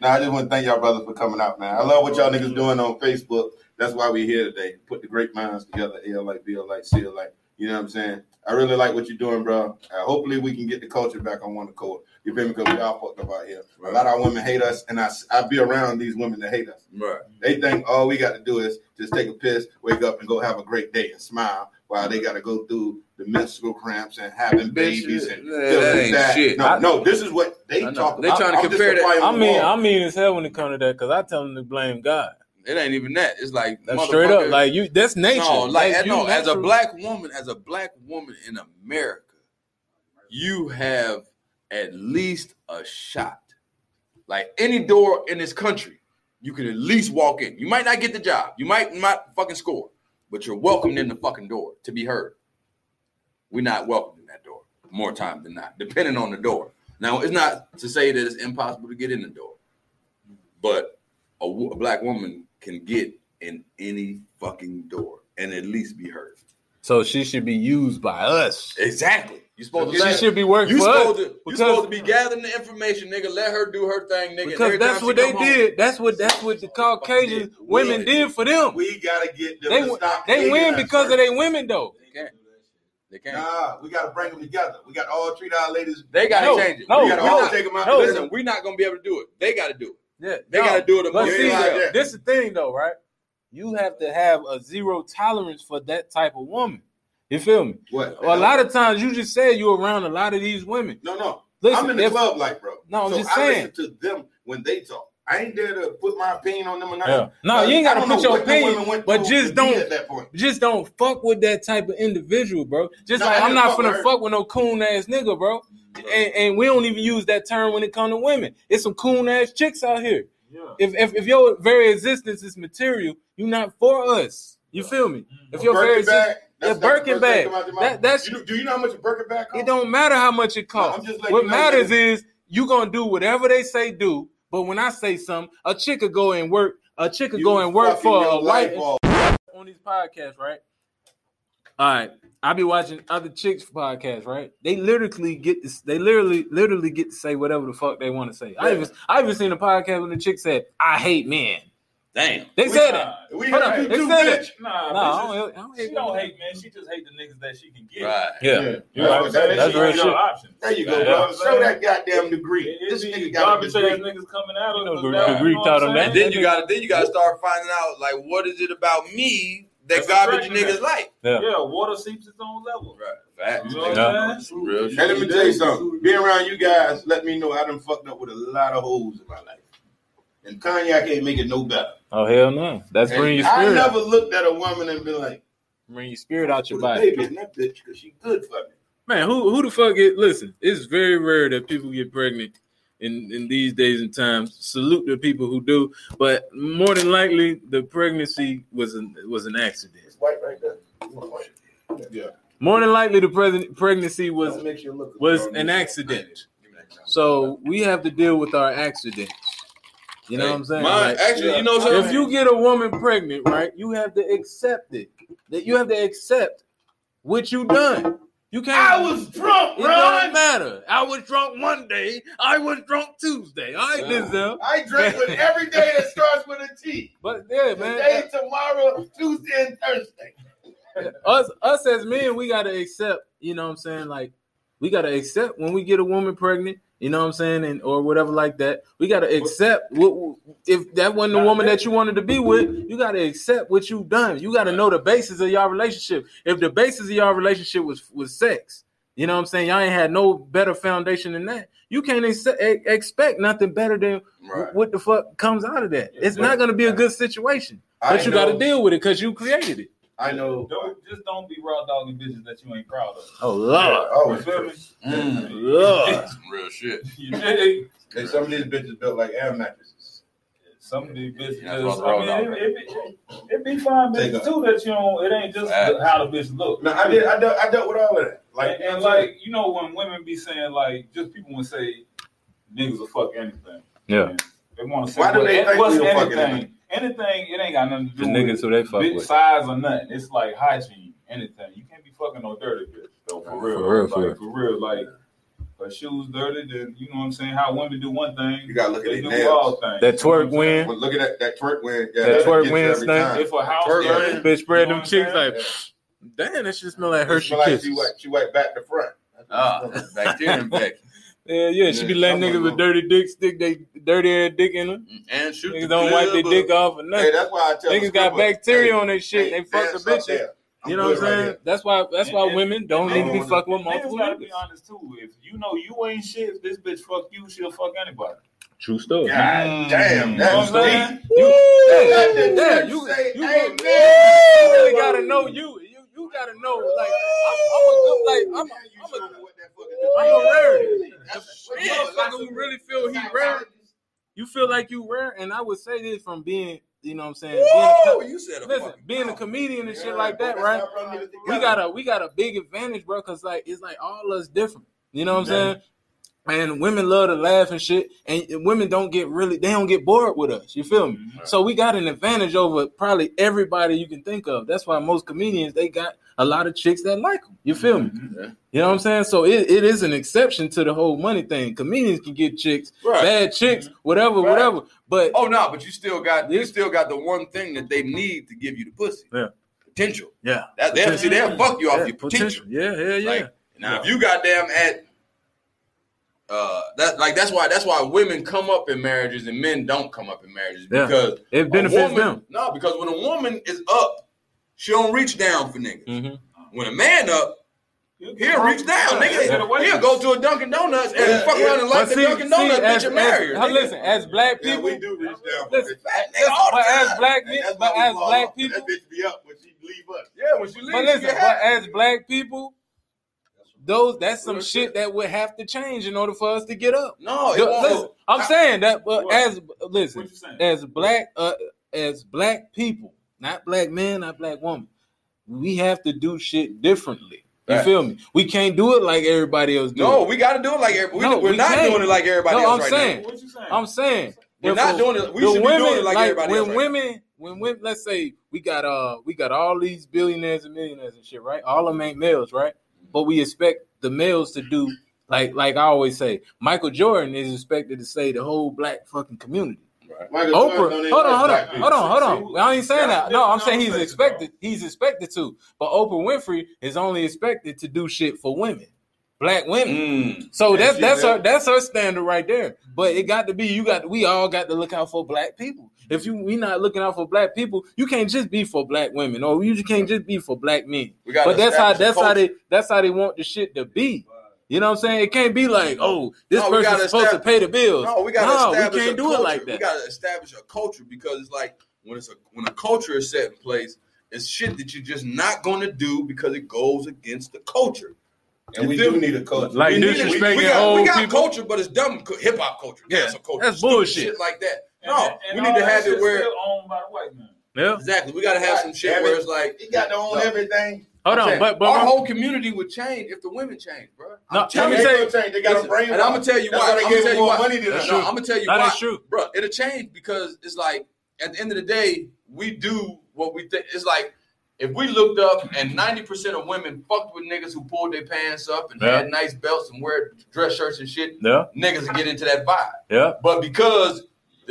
now I just want to thank y'all brothers for coming out, man. I love what y'all niggas doing on Facebook. That's why we here today. Put the great minds together, L like Bill like Seal like. You know what I'm saying? I really like what you're doing, bro. Uh, hopefully we can get the culture back on one accord. You feel me? Because we all fucked up out here. A lot of our women hate us, and I I be around these women that hate us. Right. They think all we got to do is just take a piss, wake up, and go have a great day and smile, while they got to go through the menstrual cramps and having babies and Man, dealing that ain't that. shit. No, I- no, this is what they I know. talk They trying to I'm just compare that- I mean. I mean as hell when it comes to that because I tell them to blame God. It ain't even that. It's like That's straight up. Like you, that's nature. No, like, That's you no, as a black woman, as a black woman in America, you have at least a shot. Like any door in this country, you can at least walk in. You might not get the job. You might not fucking score, but you're welcomed in the fucking door to be heard. We're not welcomed in that door more time than not, depending on the door. Now, it's not to say that it's impossible to get in the door, but a, a black woman can get in any fucking door and at least be heard. So she should be used by us. Exactly. You supposed to She should be working you for us. supposed to you supposed to be gathering the information, nigga. Let her do her thing, nigga. Because that's what they home- did. That's what that's what the Caucasian women did for them. We gotta get them They to stop. they win us because of their women though. They can't. They can't. Nah, we gotta bring them together. We got to all treat our ladies. They gotta No, change it. no, we we gotta gotta all all take take them out. no. Listen, we're not gonna be able to do it. They gotta do it. Yeah, They gotta do it But amongst see, themselves. this is the thing though, right? You have to have a zero tolerance for that type of woman. You feel me? What? a lot of times, you just said you're around a lot of these women. No, no. Listen, I'm in the if- club life, bro. No, I'm so just I saying. listen to them when they talk. I ain't there to put my opinion on them or nothing. Yeah. No, you ain't gotta put your opinion, women went but just don't- at that point. Just don't fuck with that type of individual, bro. Just No, like I I'm didn't not fuck with finna her. fuck with no coon ass nigga, bro. And, and we don't even use that term when it comes to women. It's some coon ass chicks out here. Yeah. If, if if your very existence is material, you're not for us. You feel me? If your very existence, bag. That's Yeah, the Birkin bag. come out your mouth. That- that's- You know- do you know how much a Birkin bag costs? it don't matter how much it costs. Letting what you know matters that- is you gonna do whatever they say do. But when I say something, a chick could go and work. A chick could go and work for a white life on these podcasts, right? All right, I be watching other chicks podcasts, right? They literally get this. They literally, literally get to say whatever the fuck they want to say. I even, I even seen a podcast when the chick said, "I hate men." Damn. They We said not- that. We Hold hate on, they said bitch. it. Nah, No, I don't, I don't she hate don't men. hate men. She just hate the niggas that she can get. Right. Yeah, You know what That's- saying? that's real ain't shit. options. There you go, Yeah. bro. Show that goddamn degree. It, This nigga got a garbage ass degree. niggas coming out You know, us the now, degree you know taught him that. Then you gotta then you gotta start finding out like what is it about me that That's garbage niggas that. like. Yeah. Yeah, water seeps its own level. Right. Facts. You know what Yeah. I'm? Real Hey, shit. let me tell you something. Being around you guys, let me know I done fucked up with a lot of hoes in my life. And Kanye can't make it no better. Oh hell no! That's And bringing your spirit. I spirit. never looked at a woman and been like, Bring your spirit out your body. baby in that bitch because she good for me. Man, who who the fuck get listen, it's very rare that people get pregnant in, in these days and times. Salute the people who do, but more than likely the pregnancy was an was an accident. It's white right there. White? Yeah. More than likely the present pregnancy was That makes look was an accident. So we have to deal with our accidents. You know what I'm saying? Mine, Like, actually, you know if you get a woman pregnant, right, you have to accept it. That you have to accept what you done. You can't. I was drunk, It don't matter. I was drunk Monday. I was drunk Tuesday. All right, Yeah. Denzel. I drink with every day that starts with a T. But yeah, Today, man. tomorrow, Tuesday, and Thursday. Us, us as men, we gotta accept. You know what I'm saying? Like, we gotta accept when we get a woman pregnant. You know what I'm saying, and or whatever like that. We gotta accept what if that wasn't the woman that you wanted to be with. You gotta accept what you've done. You gotta know the basis of your relationship. If the basis of your relationship was was sex, you know what I'm saying. Y'all ain't had no better foundation than that. You can't ex- ex- expect nothing better than Right. what the fuck comes out of that. It's not gonna be a good situation, but you got to deal with it because you created it. I know. Don't, just don't be raw dogging bitches that you ain't proud of. Oh lord, Oh, You feel me? Mm. lord. [LAUGHS] Some real shit. [LAUGHS] You dig? Hey, some of these bitches built like air mattresses. Some of these bitches, That's what's I mean, it, it, it, it be fine Take bitches too that you don't, it ain't just Facts. how the bitch look. No, I did. I dealt, I dealt with all of that. Like, and, and like, you know, when women be saying like, just people would say niggas will fuck anything. Yeah. And They want to say Why do what- they think what's we will fuck anything? Anything? Anything, it ain't got nothing to do The with niggas who they fuck bitch with. size or nothing. It's like hygiene, anything. You can't be fucking no dirty bitch though. For real, For real, like, for real. for real. Like, her shoes dirty, then you know what I'm saying. How women do one thing, you gotta look at they do nails. all things. That You know twerk I'm win. But look at that, that twerk win. Yeah, That twerk gets you win every stink. time. If a house Twerk dirty, win. Bitch spread You know them cheeks saying? like, damn, that shit smell like It Hershey smell like kisses. she went, she went back to front. Ah, bacteria infection. Yeah, yeah. She be Yeah, letting some niggas with dirty dick stick they dirty ass dick in them. And shoot Niggas the don't wipe their dick off or Hey, that's why I tell Niggas got bacteria hey, on their shit. hey, They fuck dance the up bitches. there. I'm You know what I'm good right saying? here. That's why. That's why And- women don't and need to be fucking with Niggas multiple gotta be honest too. If you know you ain't shit, if this bitch fuck you, she'll fuck anybody. True story. God damn, mm. You know that's what I'm deep. saying? You, Let yeah, the yeah, church you, say you, amen. you really gotta know you. You, you gotta know. Like, I'm, I'm a good, like, I'm, a, I'm a, I'm a rarity. The motherfucker who really feel he rare, you feel like you rare, and I would say this from being, you know what I'm saying, being a, you said a listen, fucking being a comedian and Yeah, shit like that, right? how I brought it we got a we got a big advantage, bro, because like it's like all us different. You know what I'm saying? And women love to laugh and shit, and women don't get really they don't get bored with us. You feel me? Mm-hmm. So we got an advantage over probably everybody you can think of. That's why most comedians they got a lot of chicks that like them. You feel me? Yeah. You know what I'm saying? So it, it is an exception to the whole money thing. Comedians can get chicks, Right. bad chicks, whatever, Right. whatever. But Oh no, but you still got you still got the one thing that they need to give you the pussy. Yeah. Potential. yeah, That they'll see they'll fuck you off yeah, your potential. Yeah, yeah, yeah. Like, Now if you goddamn at uh that like that's why that's why women come up in marriages and men don't come up in marriages Yeah. because it benefits woman, them. No, because when a woman is up, she don't reach down for niggas. hmm When a man up, he'll reach down, nigga. Yeah. He'll go to a Dunkin' Donuts and Yeah, fuck yeah. around and like the Dunkin' Donuts bitch and marry her. as, nigga. listen, as black Yeah, people, we do reach down. listen, it. Fat nigga listen, all the but as black And men, but as black off. people, That bitch be up when she leave us. Yeah, when she leaves, but listen, but as black people, those that's some shit that would have to change in order for us to get up. no, it won't. listen, I'm I- saying that, but What? as listen, What you as black, uh, as black people, not black men, not black women, we have to do shit differently. You Right. feel me? We can't do it like everybody else do. No, we got to do it like everybody. No, we, are we not can't. doing it like everybody No, else I'm right saying- What you saying? I'm saying We're not doing it- we the should be doing it like like everybody when else right women, when women, let's say we got uh we got all these billionaires and millionaires and shit, right? All of them ain't males, right? But we expect the males to do like like I always say, Michael Jordan is expected to say the whole black fucking community. Michael Oprah, Jordan don't hold on, hold on, hold on, hold on. I ain't saying that. No, I'm saying he's expected. He's expected to. But Oprah Winfrey is only expected to do shit for women, black women. Mm. So And that's that's will. her that's her standard right there. But it got to be you got we all got to look out for black people. If you we not looking out for black people, you can't just be for black women, or you just can't just be for black men. But that's how establish a that's how they that's how they want the shit to be. You know what I'm saying? It can't be like, oh, this No, we person's gotta supposed to pay the bills. No, we got to No, establish we can't a do culture. it like that. We got to establish a culture because it's like when it's a when a culture is set in place, it's shit that you're just not going to do because it goes against the culture. And we You feel do need a culture. Like we, need it. disrespecting we, we got, we got people. culture, but it's dumb hip hop culture. Yeah, cancel culture, that's bullshit. shit like that. And- No, and we need to have it where owned by the white man. Yeah. exactly. We got to have some shit where it's like He got to own everything. Hold I'm on, saying, but but our whole community would change if the women change, bro. No, I'm let you, me They gonna change. They got a brain. and I'm gonna tell you why. I'm gonna tell you why. money than That's. No, true. I'm gonna tell you That why, is true. bro. It'll change because it's like at the end of the day, we do what we think. It's like if we looked up and 90 percent of women fucked with niggas who pulled their pants up and Yeah. had nice belts and wear dress shirts and shit, Yeah, niggas would get into that vibe. yeah. But because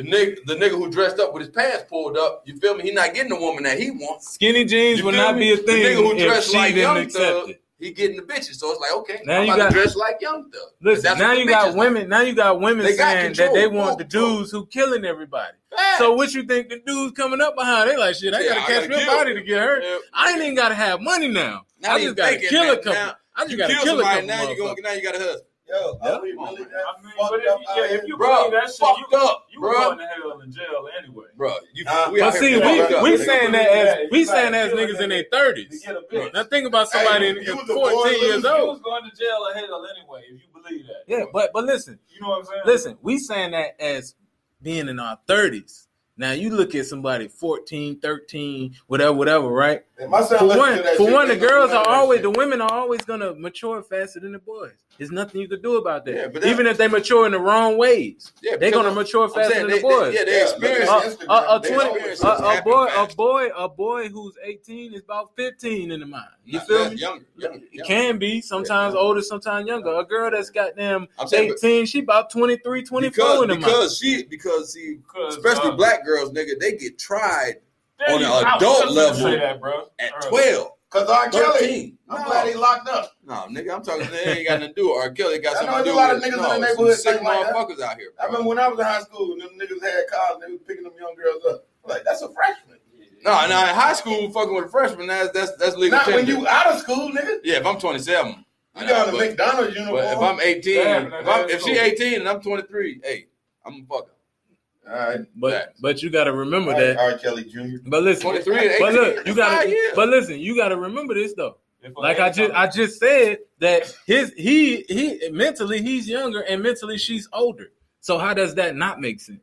the nigga, the nigga who dressed up with his pants pulled up, you feel me? He not getting the woman that he wants. Skinny jeans would not me? be a thing. The nigga who dressed like Young Thug, it. he getting the bitches. So it's like, okay, Now I'm you about got- to dress like Young Thug. Listen, now you got women. Now you got women They got saying that they want the dudes who killing everybody. like. So what you think the dudes coming up behind? They like shit. I Yeah, gotta catch me body to get hurt. Yeah. I ain't even gotta have money now. Not I just gotta kill a couple. I just gotta kill a couple. now. You go motherfuckers. now. You got a husband, Yo, Yeah. are we really I mean, fucked but if, up yeah, if you bro. believe that shit, you, up, you bro. going to hell in jail anyway. bro. You, Uh, we But see, here we we saying that Yeah, as we saying gotta as kill a niggas in their thirties. To get a bitch. Now think about somebody Hey, in, you in was a born fourteen years loser. You old. was going to jail or hell anyway if you believe that. Yeah, but but listen, you know what I'm saying? listen, we saying that as being in our thirties. Now you look at somebody 14, 13, whatever, whatever, right? And my son For one, to that for shit, one, the girls are always shit. the women are always gonna mature faster than the boys. There's nothing you could do about that. Yeah, but that- Even if they mature in the wrong ways, Yeah, they're gonna I'm- mature I'm faster saying than the they- they- boys. Yeah, they experience. look a, uh, Instagram, a, a, they 20, always a, a happen boy, a boy, a boy who's 18 is about 15 in the mind. You Not feel me? Younger, younger, It younger. can be sometimes Yeah. older, sometimes younger. A girl that's goddamn I'm saying, 18, she about 23, 24 because in the mind. because she because see, Because, especially uh, black girls, nigga, they get tried there on you- an adult level that, bro. at Earlier. twelve. Cause R. Kelly, 13. I'm No. glad he locked up. No, nigga, I'm talking. They ain't got nothing to do with R. Kelly. It got I know something to there's do a lot of niggas in no, the some neighborhood sick think like that. motherfuckers out here. I remember when I was in high school, and them niggas had cars and they was picking them young girls up. I'm like, that's a freshman. No, no, in high school, fucking with a freshman, that's that's that's legal. Not when you out of school, nigga. Yeah, if I'm 27. I You got a McDonald's uniform. But if I'm 18, Yeah, if, but I'm, if she 18 and I'm 23, hey, I'm a fucker. All right. But Facts. but you got to remember All right, that. R. Kelly Jr. But listen, 23 and 18. but look, you got to. But listen, you got to remember this though. Like I just I just said that his he he mentally he's younger and mentally she's older. So how does that not make sense?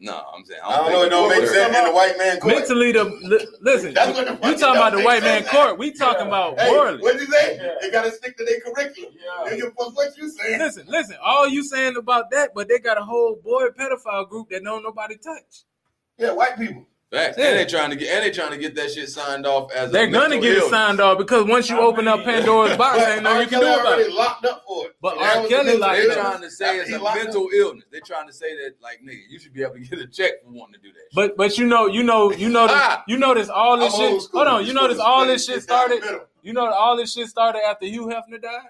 No, I'm saying I don't know. It don't make sense in the white man court. Mentally, the li- listen, That's what the you talking about the white man court? We talking Yeah. about Hey, morally. what you say? Yeah. They gotta stick to their curriculum. Yeah. Nigga, fuck what you saying? Listen, listen. All you saying about that, but they got a whole boy pedophile group that don't nobody touch. Yeah, white people. Facts. Yeah. And they trying to get and they trying to get that shit signed off as a They're a gonna mental get it signed off because once you I open up Pandora's box, But [LAUGHS] ain't nothing you can do about already it. locked up for it. But So R. Kelly the mental locked They're trying to say it's a mental up. illness. They're trying to say that like nigga, you should be able to get a check for wanting to do that. shit. But but you know you know you know [LAUGHS] you notice all this I'm shit. school. Hold on, you notice all this shit started. You know all this shit started after Hugh Hefner died.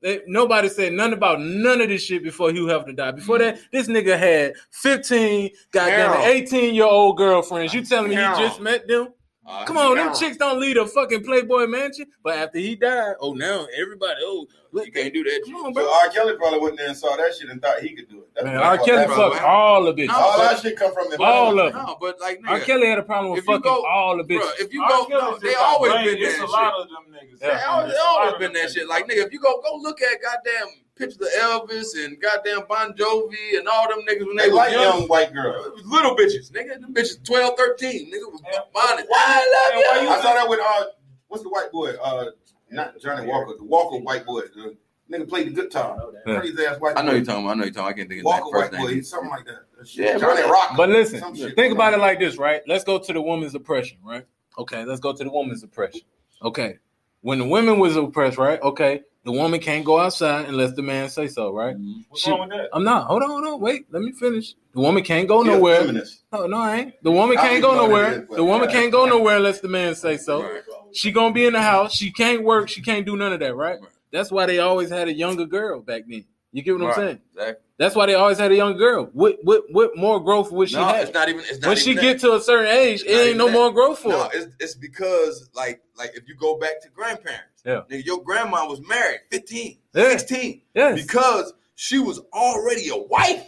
They, nobody said nothing about none of this shit before Hugh Hefner died. Before that, this nigga had 15, goddamn 18 year old girlfriends. You telling me Carol. he just met them? Uh, Come on, them chicks don't lead a fucking Playboy mansion. But after he died, oh now everybody, oh You can't do that. come on, So. R. Kelly probably went there and saw that shit and thought he could do it. That's Man, R. Kelly that bro. fucked all the bitches. No, All that shit come from the All of them. No, but like nigga, R. Kelly had a problem with fucking go- all the bro, bitches. if you R. go, no, they always brain. been there. It's and a lot of them niggas. Yeah. They always, they always been that shit. Like nigga, if you go go look at goddamn pictures of Elvis and goddamn Bon Jovi and all them niggas when they, They was like young, young white girls. little bitches, nigga. Them bitches 12, 13, nigga was Yeah. bonded. Why- I love why you. I saw that with uh, what's the white boy? Uh, not Johnny Walker, the Walker white boy. The nigga played the guitar. Yeah. Crazy ass white. I know you're talking. about- I know you're talking. I can't think of Walker his white first boy, name. he's something like that. That shit. Yeah, Johnny bro. Rocker. But listen, Some shit. think about it like this, right? Let's go to the woman's oppression, right? Okay, let's go to the woman's oppression. Okay, when the women was oppressed, right? Okay, the woman can't go outside unless the man say so, right? What's She- wrong with that? I'm not. Hold on, hold on. Wait, let me finish. The woman can't go He nowhere. No, no, I ain't. The woman I can't go even know what nowhere. it is, The woman can't go nowhere unless the man say so. She gonna be in the house. She can't work. She can't do none of that, right? Right. That's why they always had a younger girl back then. You get what I'm saying? Exactly. That's why they always had a young girl. What what what more growth would she No, have? it's not even. It's not when she even get to a certain age, it ain't no that. more growth for No, her. it's, it's because like like if you go back to grandparents, Yeah. nigga, your grandma was married 15, Yeah. 16, Yes. because she was already a wife.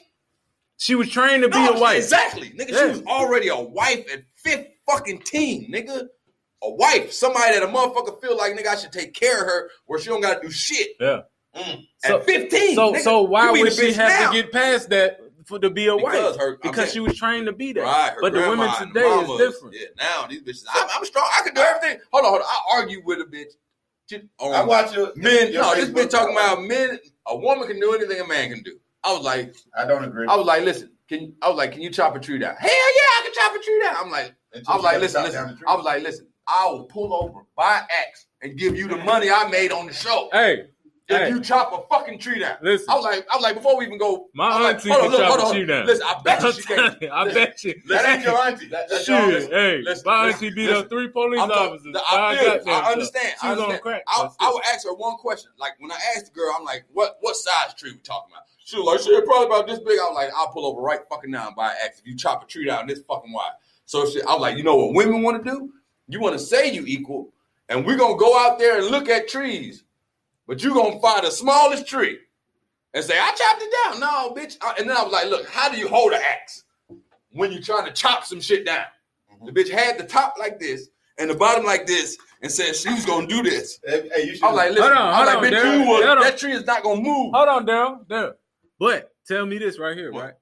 She was trained to be a wife. Exactly, nigga. Yeah. She was already a wife at fifth fucking teen, nigga. A wife, somebody that a motherfucker feel like nigga I should take care of her where she don't gotta do shit. Yeah. Mm. So- at 15. So nigga. so why would she have now. to get past that for to be a Because wife? her- because saying- she was trained to be that. Right, but the women grandma and today is different. Yeah, now these bitches. I'm, I'm strong. I can do everything. Hold on, hold on. I argue with a bitch. Shit On I watch your men. your No, this Facebook bitch talking about men. A woman can do anything a man can do. I was like, I don't agree. I was like, listen. Can I was like, can you chop a tree down? Hell yeah, I can chop a tree down. I'm like, Until I was like, listen, listen. down the tree. I was like, listen. I will pull over, buy axe, and give you the [LAUGHS] money I made on the show. Hey, If hey, you chop a fucking tree down. listen. I was like, I was like, before we even go, My like, auntie hold can look, chop hold a tree down. Listen, I bet you she can. I bet you. that ain't your auntie. That- that's your Shit, listen, hey, listen, my listen, auntie beat listen. up three police I'm officers. the- I, feel, I understand. She I was on understand. crack. I, I would ask her one question. Like when I asked the girl, I'm like, "What what size tree we talking about?" She was like, "Shit, probably about this big." I was like, "I'll pull over right fucking now and buy an axe if you chop a tree down this fucking wide." So shit, I was like, "You know what women want to do? You want to say you equal, and we're gonna go out there and look at trees, but you gonna find the smallest tree and say, I chopped it down. No, bitch. And then I was like, look, how do you hold an axe when you're trying to chop some shit down? Mm-hmm. The bitch had the top like this and the bottom like this and said she was gonna do this. Hey, hey, you should. I was like, listen, Hold on, I was hold like, on, bitch, Darren, you was, hold on. that tree is not gonna move. Hold on, Daryl. Daryl. But tell me this right here, What? right?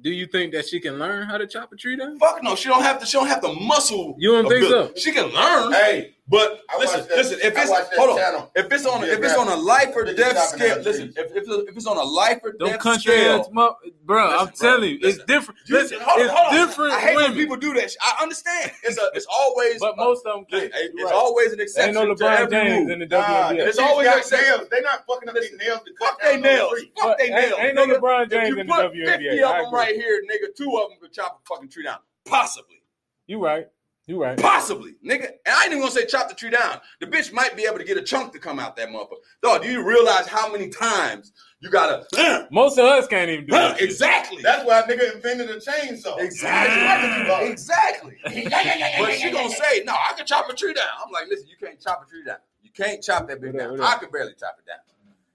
Do you think that she can learn how to chop a tree down? Fuck no, she don't have to. She don't have the muscle. You don't think so? She can learn, hey, but I listen, watched that- listen. If it's hold on, channel. if it's on, a, if it's on a life or death scale, listen. If, if if it's on a life or Them death country scale, ass, mo- bro. I'm bro, telling you, listen. it's different. You- Listen, hold on, it's hold on. different I hate women. when people do that. shit. I understand. It's a, it's always, but most of them listen, can't. it's right. always an exception Ain't no LeBron James rule. in the Nah, WNBA. It's always got nails. They not fucking up their nails to cut Fuck they nails. Fuck they nails. ain't no. LeBron James in the WNBA. 50 of them right here, nigga. Two of them could chop a fucking tree down. Possibly. You right. You right. Possibly, nigga. And I ain't even gonna say chop the tree down. The bitch might be able to get a chunk to come out that motherfucker. Dog, do you realize how many times you gotta uh, Most of us can't even do uh, that. shit. exactly. That's why a nigga invented a chainsaw. Exactly. Exactly. [LAUGHS] but she gonna say, no, I can chop a tree down. I'm like, listen, you can't chop a tree down. You can't chop that bitch down. up? I can barely chop it down.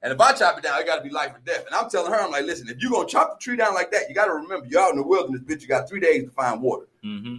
And if I chop it down, it gotta be life or death. And I'm telling her, I'm like, listen, if you gonna chop the tree down like that, you gotta remember you're out in the wilderness, bitch. You got three days to find water. hmm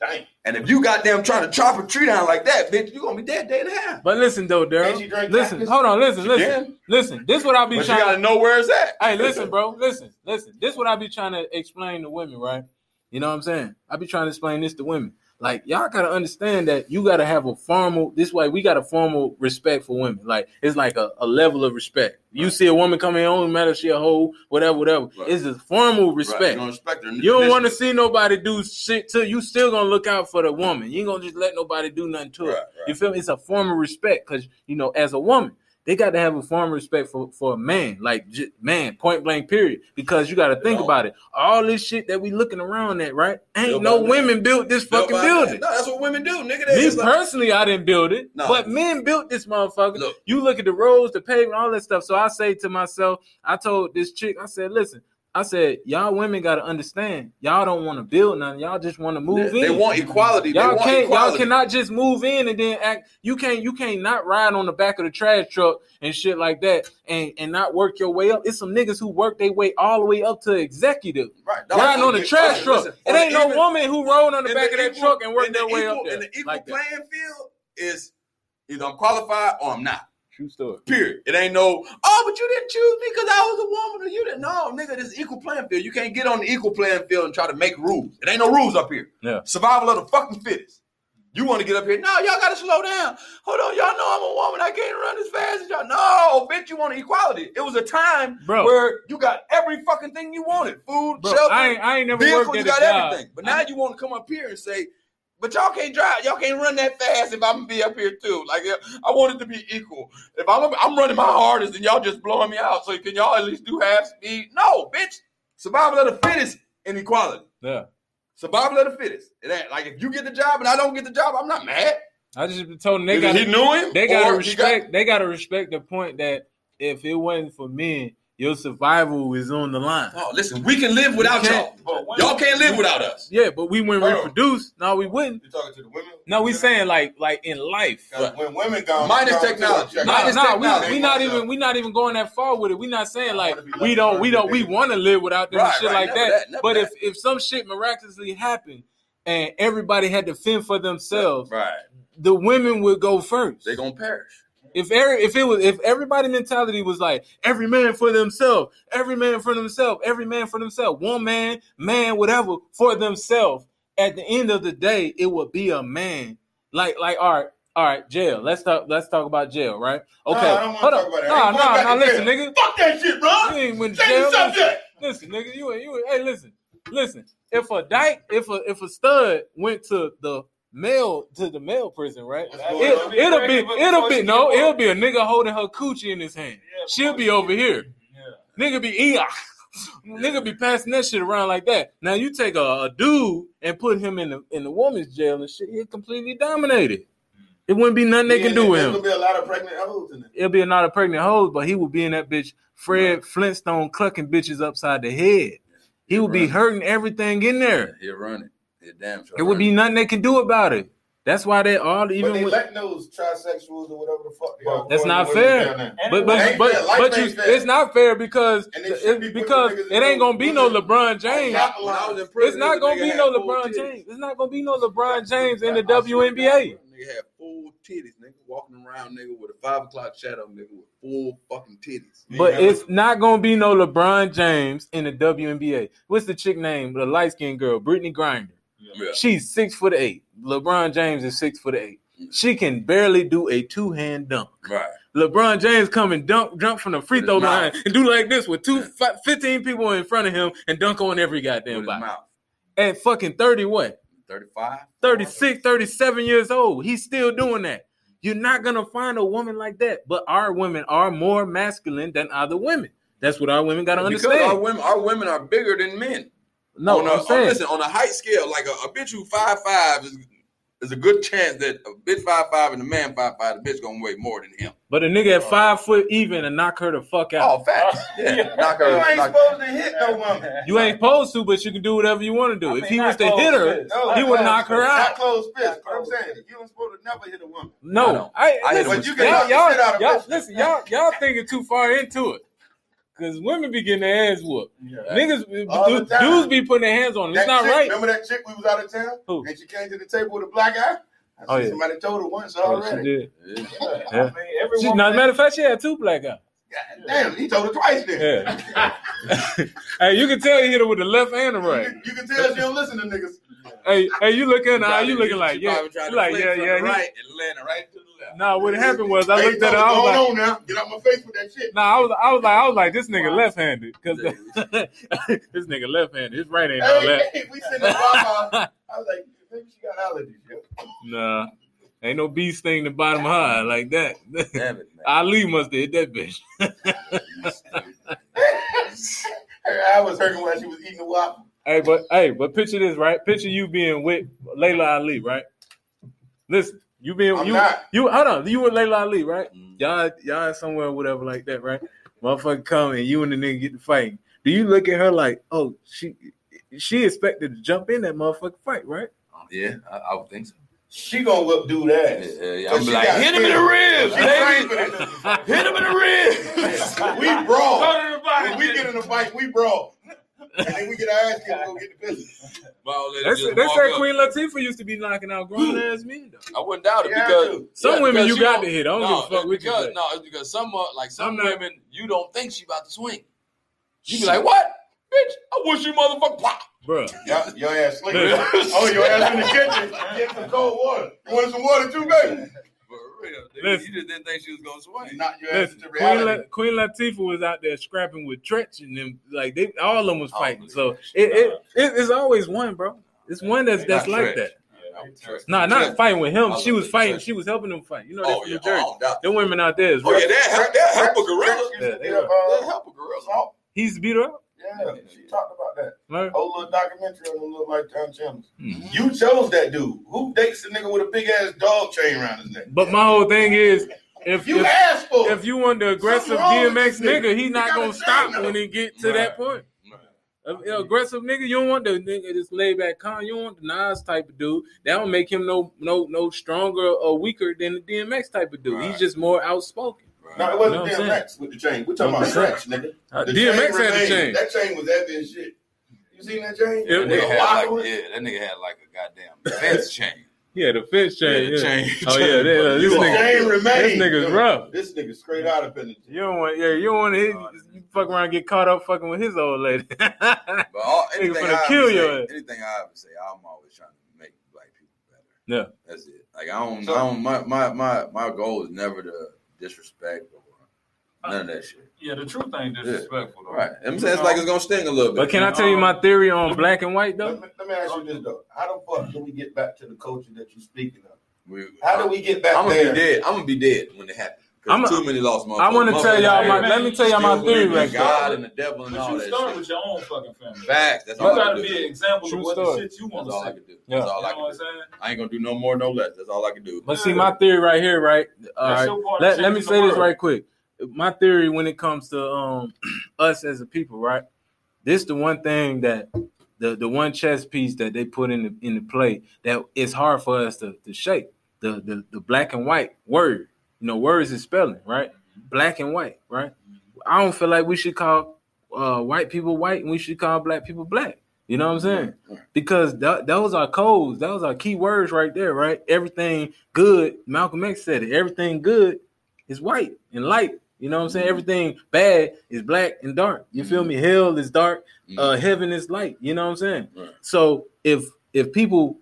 Dang. And if you goddamn trying to chop a tree down like that, bitch, you gonna be dead day and a half. But listen though, Can Daryl. Listen, cactus? hold on, listen, She listen, can. listen. This what I be But you trying. gotta know where it's at. Hey, listen, bro. Listen, listen. This what I be trying to explain to women, right? You know what I'm saying? I be trying to explain this to women. Like y'all gotta understand that you gotta have a formal. This way, we got a formal respect for women. Like it's like a, a level of respect. You see a woman come in, oh, don't matter if she a hoe, whatever, whatever. Right. It's a formal Right, respect. You don't respect her. You don't want to see nobody do shit to you. Still gonna look out for the woman. You ain't gonna just let nobody do nothing to her. Right, right. You feel me? It's a formal respect because you know, as a woman, they got to have a form of respect for for a man, like j- man, point blank, period. Because you got to think about it. All this shit that we looking around at, right? Ain't no women built this fucking building. No, that's what women do, nigga. They Me like- personally, I didn't build it, No. but men built this motherfucker. Look. You look at the roads, the pavement, all that stuff. So I say to myself, I told this chick, I said, listen, I said, y'all women got to understand, y'all don't want to build nothing, y'all just want to move they, in. they want equality. Y'all they want can't. equality. Y'all cannot just move in and then act. You can't. You can't not ride on the back of the trash truck and shit like that, and and not work your way up. It's some niggas who work their way all the way up to executive. Right. Riding on the listen, trash truck. listen, It ain't the no even- woman who rode on the back of that equal- truck and worked in the their way equal- up there. In the equal like that. playing field is either I'm qualified or I'm not. True story. Period. It ain't no, oh, but you didn't choose me because I was a woman or you didn't. No, nigga, this is equal playing field. You can't get on the equal playing field and try to make rules. It ain't no rules up here. Yeah. Survival of the fucking fittest. You want to get up here? No, y'all got to slow down. Hold on, y'all know I'm a woman. I can't run as fast as y'all. No, bitch, you want equality. It was a time Bro. where you got every fucking thing you wanted: food, Bro, shelter, I ain't. I ain't never vehicle. worked You got job. everything. But now you want to come up here and say, "But y'all can't drive. Y'all can't run that fast if I'm gonna be up here too." Like I want it to be equal. If I'm I'm running my hardest and y'all just blowing me out, so can y'all at least do half speed? No, bitch. Survival of the fittest and equality. Yeah. Survival of the fittest. It ain't like if you get the job and I don't get the job, I'm not mad. I just been told them they got. he knew him. They gotta he got- respect. They gotta respect the point that if it wasn't for men, your survival is on the line. Oh, listen, we can live without You y'all. can't- But when- Y'all can't live without us. Yeah, but we wouldn't Hold on. reproduce. No, we wouldn't. You talking to the women? No, we saying like like in life. 'Cause when women gone, Minus gone technology. check No, it Minus out. no, we, technology. we not even we not even going that far with it. We not saying like we don't we don't we want to live without them Right, shit right. like Never that. that, But that. if if some shit miraculously happened and everybody had to fend for themselves, Right. the women would go first. They gonna perish. If every, if it was if everybody mentality was like every man for themselves, every man for themselves, every man for themselves, one man, man, whatever for themselves. At the end of the day, it would be a man. Like like all right, all right, jail. Let's talk. Let's talk about jail, right? No, Okay, I don't wanna hold talk on. about that. I Nah, ain't nah, nah. Listen, jail. nigga. Fuck that shit, bro. You ain't went to jail. subject. Listen, nigga. You ain't. You ain't. Hey, listen, listen. If a dyke, if a if a stud went to the male to the male prison, right? It, it'll be it'll be no, it'll be a nigga holding her coochie in his hand. Yeah, She'll be over here. Yeah. Nigga be eating. [LAUGHS] Nigga be passing that shit around like that. Now you take a, a dude and put him in the in the woman's jail and shit, he'll completely dominated. It wouldn't be nothing they can do with There's him. gonna be a lot of pregnant hoes in there. It'll be not a pregnant hose, but he would be in that bitch Fred Flintstone clucking bitches upside the head. He would be hurting everything in there. He'll run it. He'll damn sure. It would be nothing they can do about it. That's why they all But even they with, letting those trisexuals or whatever the fuck they are. That's not fair. But but but, fair. But you, it's not fair because And be it, because it ain't gonna be no LeBron James. Not When I was in It's not gonna be no LeBron. James. It's not gonna be no LeBron James in the I swear to WNBA. Nigga had full titties, nigga, walking around, nigga, with a five o'clock shadow, nigga, with full fucking titties. But Yeah. it's not gonna be no LeBron James in the WNBA. What's the chick name? The light skinned girl, Brittney Griner. Yeah. She's six foot eight. LeBron James is six foot eight. She can barely do a two hand dunk. Right. LeBron James come and dunk, jump from the free throw line and do like this with two, Yeah. fi- 15 people in front of him and dunk on every goddamn body. mouth. At fucking 30 what? 35? 36, 37 years old. He's still doing that. You're not gonna find a woman like that. But our women are more masculine than other women. That's what our women gotta Because understand. our women, our women are bigger than men. No, on a, I'm uh, saying. listen, on a height scale, like a, a bitch who five five is there's a good chance that a bitch five five and a man five five, the bitch gonna weigh more than him. But a nigga at uh, five foot even and knock her the fuck out. Oh, facts. [LAUGHS] Yeah, knock her. You ain't knock- supposed to hit no woman. You ain't supposed to, but you can do whatever you want to do. I if mean, he was to hit her, fist. No, he would knock her Not out. close fist. Not But I'm close saying, you don't supposed to never hit a woman. I No, don't. I, I hit listen, But you can y'all, knock the y'all, out of y'all, listen, y'all, y'all thinking too far into it. Cause women be getting their ass whooped. Yeah. Niggas, All dudes, dudes be putting their hands on them. It's That not chick, right. Remember that chick we was out of town? Who? And she came to the table with a black eye? I Oh, see yeah. Somebody told her once Yeah, she already. did. Yeah. Yeah. Yeah. I mean, every She, woman- not, matter of fact, she had two black eyes. God damn, he told her twice then. Yeah. [LAUGHS] hey, you can tell you hit her with the left hand and the right. you can tell she don't listen to niggas. Hey, hey, you looking? Nah, Probably- you looking like yeah, probably tried you to like yeah, yeah. right and landed right to the left. Nah, what happened was I Hey, looked at her. told I was going like, on now. Get out my face with that shit. Nah, I was, I was like, I was like, this nigga left-handed because [LAUGHS] this nigga left-handed. His right ain't all Hey, that. hey, we sitting in [LAUGHS] I was like, maybe she got allergies. Yo. Nah, ain't no bee sting the bottom high like that. Damn it. Ali must have hit that bitch. [LAUGHS] Her eye was hurting while she was eating the waffle. hey, but hey, but picture this, right? Picture you being with Laila Ali, right? Listen, you been I'm you not. you hold on, you with Laila Ali, right? Mm. Y'all y'all somewhere whatever like that, right? Motherfucker come and you and the nigga get to fighting. Do you look at her like, oh, she she expected to jump in that motherfucker fight, right? Yeah, I, I would think so. She gonna whip dude Yeah, ass. yeah, yeah. I'm she like, got hit him in the ribs, baby. trained for that. [LAUGHS] Hit him in the ribs. We brawl. Go to the body. When we get in a fight, we brawl. And then we get our ass kicked and go get the business. They, said- they walk up. Queen Latifah used to be knocking out grown ass men though. I wouldn't doubt it Yeah, because too. Some yeah, women because you she got to hit. I don't no, give a fuck it's what you because no, it's because some uh, like some not- women you don't think she about to swing. You be like, what, bitch? I wish you motherfucker pop. Bruh. Your, your ass [LAUGHS] sleeping. Oh, your ass in the kitchen. Get some cold water. You want some water too, baby? For real, nigga, Listen. you just didn't think she was gonna swing. Knock your ass Listen, into Queen. La- Queen Latifah was out there scrapping with Treach and them. Like they, all of them was fighting. So it, it, it, it's always one, bro. It's one that's that's Not like Treach. that. I would trust- Nah, not fighting with him. She was fighting. She was helping them fight. You know, they're Oh yeah, New Jersey. oh, I doubt Them women out there is Oh yeah, that help, that help a gorilla. Yeah, be they That uh, help a gorilla. He's beat her up. Yeah, she talked about that. Right? Whole little documentary on the little lifetime channels. Mhm. You chose that dude. Who dates a nigga with a big ass dog chain around his neck? But my whole thing is, if You if, asked for if you want the aggressive Something wrong with DMX nigga. nigga, he He not gonna stop him. when he get to Right. that point. A- a aggressive nigga, you don't want the nigga this laid back con. You don't want the Nas type of dude. That don't make him no no no stronger or weaker than the DMX type of dude. He's just more outspoken. No, it wasn't know DMX with the chain. We're talking about saying. Stretch, nigga. Uh, The DMX chain had the chain. That chain was heavy as shit. You seen that chain? Yeah, That nigga had like, it? yeah, that nigga had like a goddamn [LAUGHS] fence chain. Yeah, the fence chain. Yeah, Yeah, the chain- Oh yeah, they- uh, this nigga. chain remained. this nigga's rough. This nigga straight out of penitentiary. You don't want, yeah, you don't want to hit, you fuck around, and get caught up fucking with his old lady. [LAUGHS] But all, Nigga anything, finna I kill ever your say, anything I ever say, I'm always trying to make black people better. Yeah. That's it. Like I don't, So- I don't. My, my my my goal is never to disrespect or none of that shit. Yeah, the truth ain't disrespectful though. Right. I'm saying it's like it's gonna sting a little bit. but can I tell you my theory on black and white though? Let me, let me ask you this though: How the fuck do we get back to the culture that you're speaking of? We, How do we get back I'm gonna there? be dead. I'm gonna be dead when it happens. I'm a- too many lost motherfuckers. I want to tell y'all my. Let me tell y'all my theory believe right there. God and the devil and But all you that start shit. with your own fucking family. Facts. That's You all I gotta can be do. an example True of what story. the shit you want to all I say. can do. Yeah. That's all You I know what can I'm do. saying? I ain't gonna do no more, no less. That's all I can do. But see, my theory right here, right? All That's right. your part of Let, let me say this right quick. My theory when it comes to um [CLEARS THROAT] us as a people, right? This the one thing that the the one chess piece that they put in the in the play that it's hard for us to, to shape. The, the the black and white word. You know, words is spelling, right? Black and white, right? I don't feel like we should call uh, white people white and we should call black people black. You know what I'm saying? Because th- those are codes, those are key words right there, right? Everything good, Malcolm X said it. Everything good is white and light. You know what I'm saying? Everything bad is black and dark. You feel me? Hell is dark, uh, heaven is light. You know what I'm saying? Right. So if if people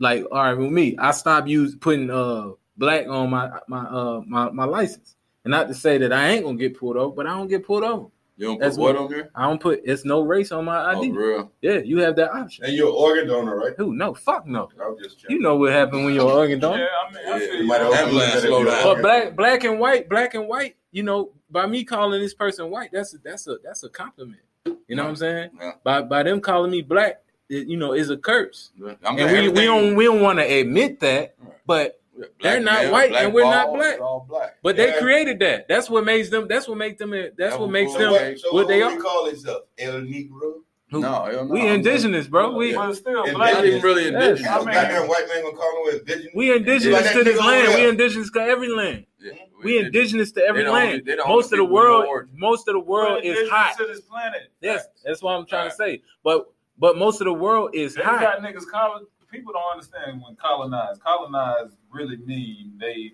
like, all right, with me, I stop use putting uh black on my my uh my, my license. And not to say that I ain't gonna get pulled over, but I don't get pulled over. You don't That's put what what- on here? I don't put it's no race on my Oh, ID. for real? yeah, you have that option. And you're an organ donor, right? Who? No, fuck no. I was just checking. You know what happened when you're an organ donor. Yeah, I mean, I Yeah, you you. might have Ambulance, slow down. But black, black and white, black and white. You know, by me calling this person white, that's a, that's a that's a compliment. You know what I'm saying? Yeah. By by them calling me black, it, you know is a curse, I'm and we, we don't we don't want to admit that, but Black they're not male, white and we're not black. all black. but they created that. That's what makes them. That's what makes them. That's That what makes cool. So them. what, so what what they are. we call themselves? El Negro? Who- No, no. We I'm indigenous, bro. We But still, And black Not even really Yes. indigenous. I mean- Goddamn white man gonna call them indigenous? we indigenous Like to this nigga over land. We there. indigenous to every land. Yeah, We indigenous to every They land. only Most of the people with no world, origin. most of the world We're is hot. to this planet. Yes, that's what I'm trying to say. But but most of the world is They hot. got niggas colon. People don't understand when colonized. Colonize really mean they.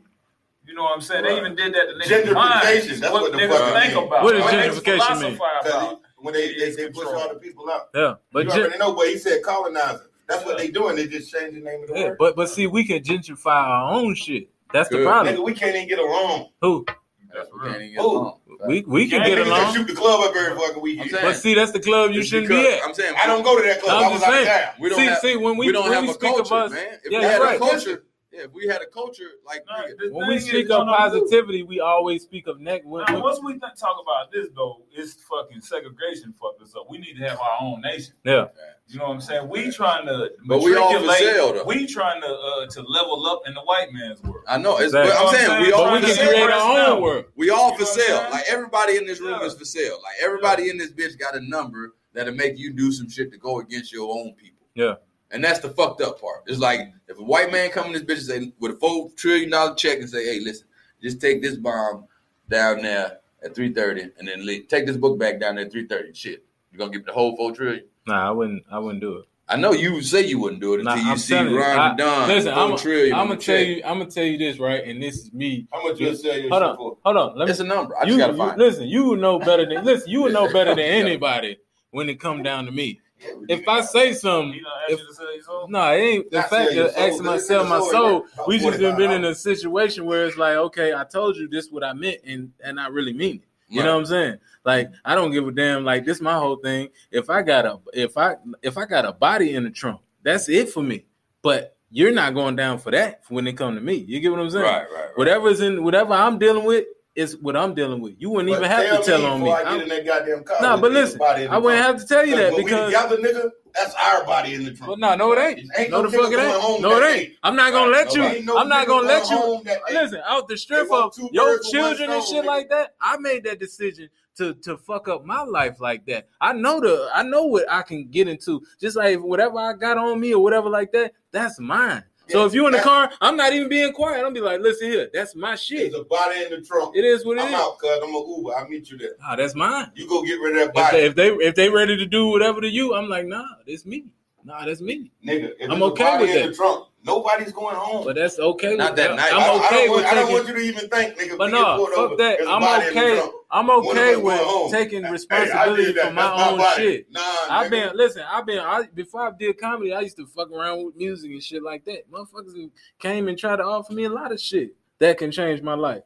You know what I'm saying? They even did that to niggas' Gentrification, minds. that's what, what the fuck it think mean. about. What does gentrification mean? about. when they, they, they push all the people out. Yeah, but you gen- already know, but he said colonizer. That's what they doing. They just changed the name of the yeah, word. but but see, we can gentrify our own shit. That's the problem. Nigga, we can't even get along. Who That's what can't even get Oh. along. we we can get along, shoot the club up every fucking I'm weekend. saying- but see, that's the club you It's shouldn't because- be at. I'm saying I don't go to that club. I'm I was just out of saying. town. We don't see, have, see, when we, we don't when have we a speak culture, of us, man. If Yeah, we had right. a culture, yeah, if we had a culture like nigga, when we speak of positivity, we always speak of neck. When, Now, once we th- talk about this though, it's fucking segregation fucked us up. We need to have our own nation. yeah, You know what I'm saying? We trying to But we all for sale, though. We trying to uh, to level up in the white man's world. I know. It's, Exactly. I'm saying we all we for can sale. create our own world. We all You for know what I'm sale. Like everybody in this room Yeah. is for sale. Like everybody in this bitch got a number that'll make you do some shit to go against your own people. Yeah. And that's the fucked up part. It's like if a white man come in this bitch and say with a four trillion dollar check and say, "Hey, listen, just take this bomb down there at three thirty, and then leave. take this book back down there at three thirty. Shit, you gonna give the whole four trillion? Nah, I wouldn't. I wouldn't do it. I know you say you wouldn't do it Nah, until you I'm see telling you, Ron I- and Don Listen, I'm, trillion I'm gonna tell check. you. I'm gonna tell you this right, and this is me. How much you sell your Hold on, for? hold on. Let me It's a number. I you, just gotta you- find. it. listen, you would know better than listen. You would know better than anybody when it come down to me. If I say something, don't if you to sell your soul. no, it ain't the fact sell your of asking myself my soul. soul. We just been been in a situation where it's like, okay, I told you this what I meant, and and I really mean it. You know what I'm saying? Like I don't give a damn. Like this, my whole thing. If I got a if I if I got a body in the trunk, that's it for me. But you're not going down for that when it come to me. You get what I'm saying? Right, right, right. Whatever's in whatever I'm dealing with is what I'm dealing with. You wouldn't But even have to tell on me. I I'm- get in that goddamn car. Nah, but listen, body in the I wouldn't have to tell you that because we together, nigga, that's our body in the trunk. but no, no, it ain't. Ain't No, no the fuck it ain't. No, it ain't. I'm not gonna let you. No I'm not gonna let you. home that day. Listen, out the strip of your birds with one children and shit like that. I made that decision to to fuck up my life like that. I know the I know what I can get into. Just like whatever I got on me or whatever like that, that's mine. So if you in the car, I'm not even being quiet. I'm be like, listen here, that's my shit. There's a body in the trunk. It is what it I'm is. out, cuz I'm a Uber. I'll meet you there. Nah, that's mine. You go get rid of that If body, they, if they if they ready to do whatever to you, I'm like, nah, it's me. Nah, that's me. nigga. I'm okay with that. the trunk, nobody's going home. But that's okay. Not with that night. I'm I, I okay don't with want, I don't want you to even think, nigga. But no, fuck that. there's a I'm body in the okay. I'm One of us okay with home. taking [LAUGHS] responsibility did that. for my That's own body. shit. Nah, I've been listen. I've been I, before I did comedy. I used to fuck around with music and shit like that. Motherfuckers came and tried to offer me a lot of shit that can change my life.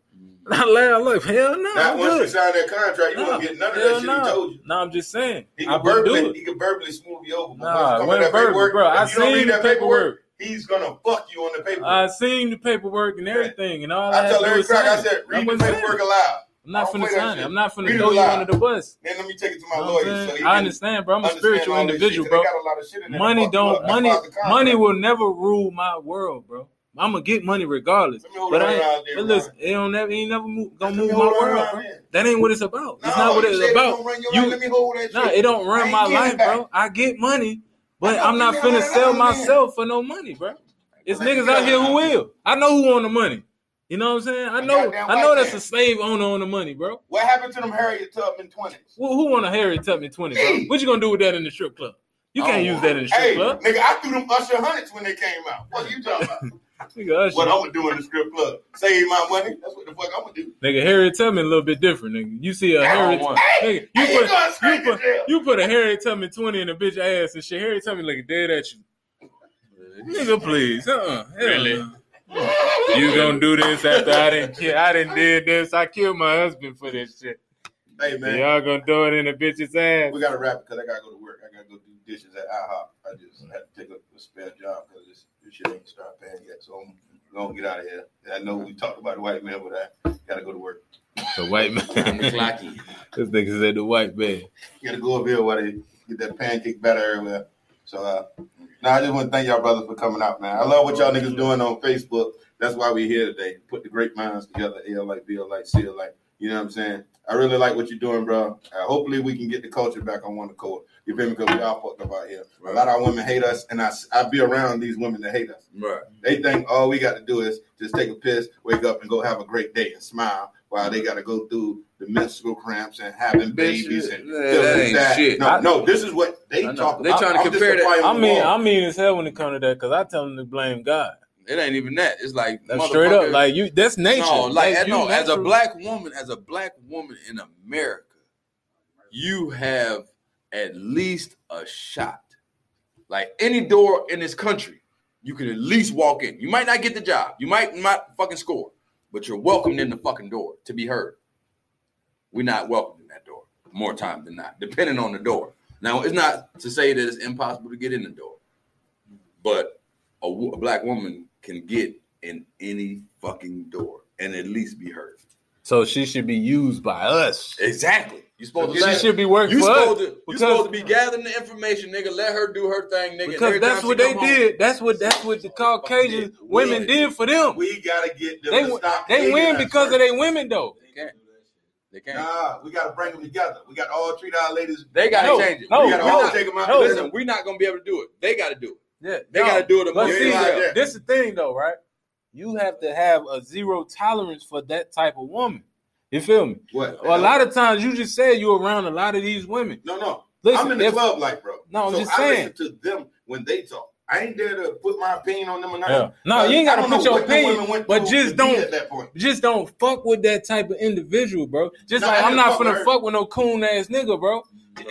I laugh like hell no. Now, I'm once you sign that contract, you Nah, won't get none of that shit no. he told you. No, I'm just saying. He can verbally, he can verbally smooth you over. But Nah, once it come when verbal, paperwork, bro, I you seen the that paperwork. he's gonna fuck you on the paperwork. I seen the paperwork and everything, and all I, I tell Larry Crack, I said, read I'm the paperwork aloud. I'm not finna sign it. I'm not finna throw you under the bus. Then let me take it to my You know lawyer. So I understand, bro. I'm a spiritual all this shit, individual, bro. They got a lot of shit in there Money you don't money why it's a contract. money will never rule my world, bro. I'm gonna get money regardless. Let me hold But it I ain't, there, listen, it don't never, it ain't never move, gonna move my world, bro. That ain't what it's about. It's No, not what it's about. your You- life. Let me hold that Nah, it don't run my life, back. bro. I get money, but I'm not finna sell myself for no money, bro. It's niggas out here who will. I know who on the money. You know what I'm saying? I know. I know that's a slave owner on the money, bro. What happened to them Harriet Tubman twenties? Who, who want a Harriet Tubman twenty, bro? What you gonna do with that in the strip club? You can't don't use that in the strip Hey, club. nigga, I threw them Usher hundreds when they came out. What you talking about? Nigga, what I'm gonna do in the strip club? Save my money? That's what the fuck I'm gonna do. Nigga, Harriet Tubman a little bit different, nigga. You see a don't Harriet, want- nigga, Hey, you you put going straight you to put you put a Harriet Tubman twenty in a bitch ass and shit. Harriet Tubman looking dead at you, nigga. Please, uh, really? You gonna do this after I didn't kill? I didn't did this. I killed my husband for this shit. Hey man, Y'all gonna throw it in a bitch's ass? we gotta wrap it because I gotta go to work. I gotta go do dishes at IHOP. I just had to take a, a spare job because this, this shit ain't start paying yet. So I'm gonna get out of here. I know we talked about the white man, but I gotta go to work. The white Time to man. clock in. [LAUGHS] this nigga said the white man. Gotta go up here while they get that pancake batter everywhere. So, uh, now I just want to thank y'all brothers for coming out, man. I love what y'all niggas doing on Facebook. That's why we here today. Put the great minds together. L like, B like, C like. You know what I'm saying? I really like what you're doing, bro. Uh, hopefully, we can get the culture back on one accord. You feel me? Because we all fucked up out here. A lot of our women hate us, and I I be around these women that hate us. Right. They think all we got to do is just take a piss, wake up, and go have a great day and smile, while they got to go through the menstrual cramps and having babies and Man, feeling that ain't that. shit. No, I- no, this is what they I know. talk They trying to I'm just compare that- I mean. I mean as hell when it comes to that because I tell them to blame God. It ain't even that. It's like That's straight up. Like you, that's nature. No, like That's you no, as a black woman, as a black woman in America, you have at least a shot. Like any door in this country, you can at least walk in. You might not get the job, you might not fucking score, but you're welcomed in the fucking door to be heard. We're not welcomed in that door more time than not, depending on the door. Now, it's not to say that it's impossible to get in the door, but a, a black woman can get in any fucking door and at least be heard. So she should be used by us. Exactly. You supposed to She let should be working you for us. supposed to you supposed to be gathering the information, nigga. Let her do her thing, nigga. Because that's what they home- did. That's what that's what the Caucasian women did for them. We gotta get them They to stop. they win us because of their women though. They can't. They can't. Nah, we gotta bring them together. We got to all treat our ladies. They gotta No, change it. no, we we gotta gotta all all take take them out. no. Listen, we're not gonna be able to do it. They gotta do it. Yeah, They gotta do it But amongst see, themselves. this is the thing though, right? You have to have a zero tolerance for that type of woman. You feel me? What? Well, a lot of times you just say you're around a lot of these women. No, no. Listen, I'm in the if- club life, bro. No, I'm so just I saying. listen to them when they talk. I ain't there to put my opinion on them or nothing. Yeah. No, you ain't gotta don't put your opinion, but just don't- at that point. Just don't fuck with that type of individual, bro. Just No, like I I'm didn't not fuck finna her. fuck with no coon ass nigga, bro.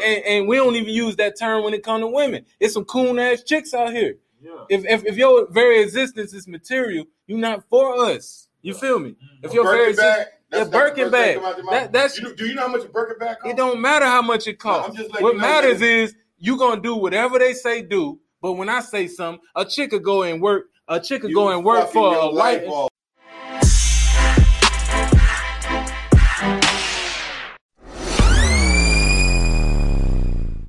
And, and we don't even use that term when it comes to women. It's some coon ass chicks out here. Yeah. If, if if your very existence is material, you're not for us. You feel me? Mm-hmm. If your very existence, Yeah, That's not Birkin bag. come out your mouth. That- that's- You know- do you know how much a Birkin bag costs? it don't matter how much it costs. letting what matters is you gonna do whatever they say do. But when I say something, a chick could go and work. A chick could You go and work for a white.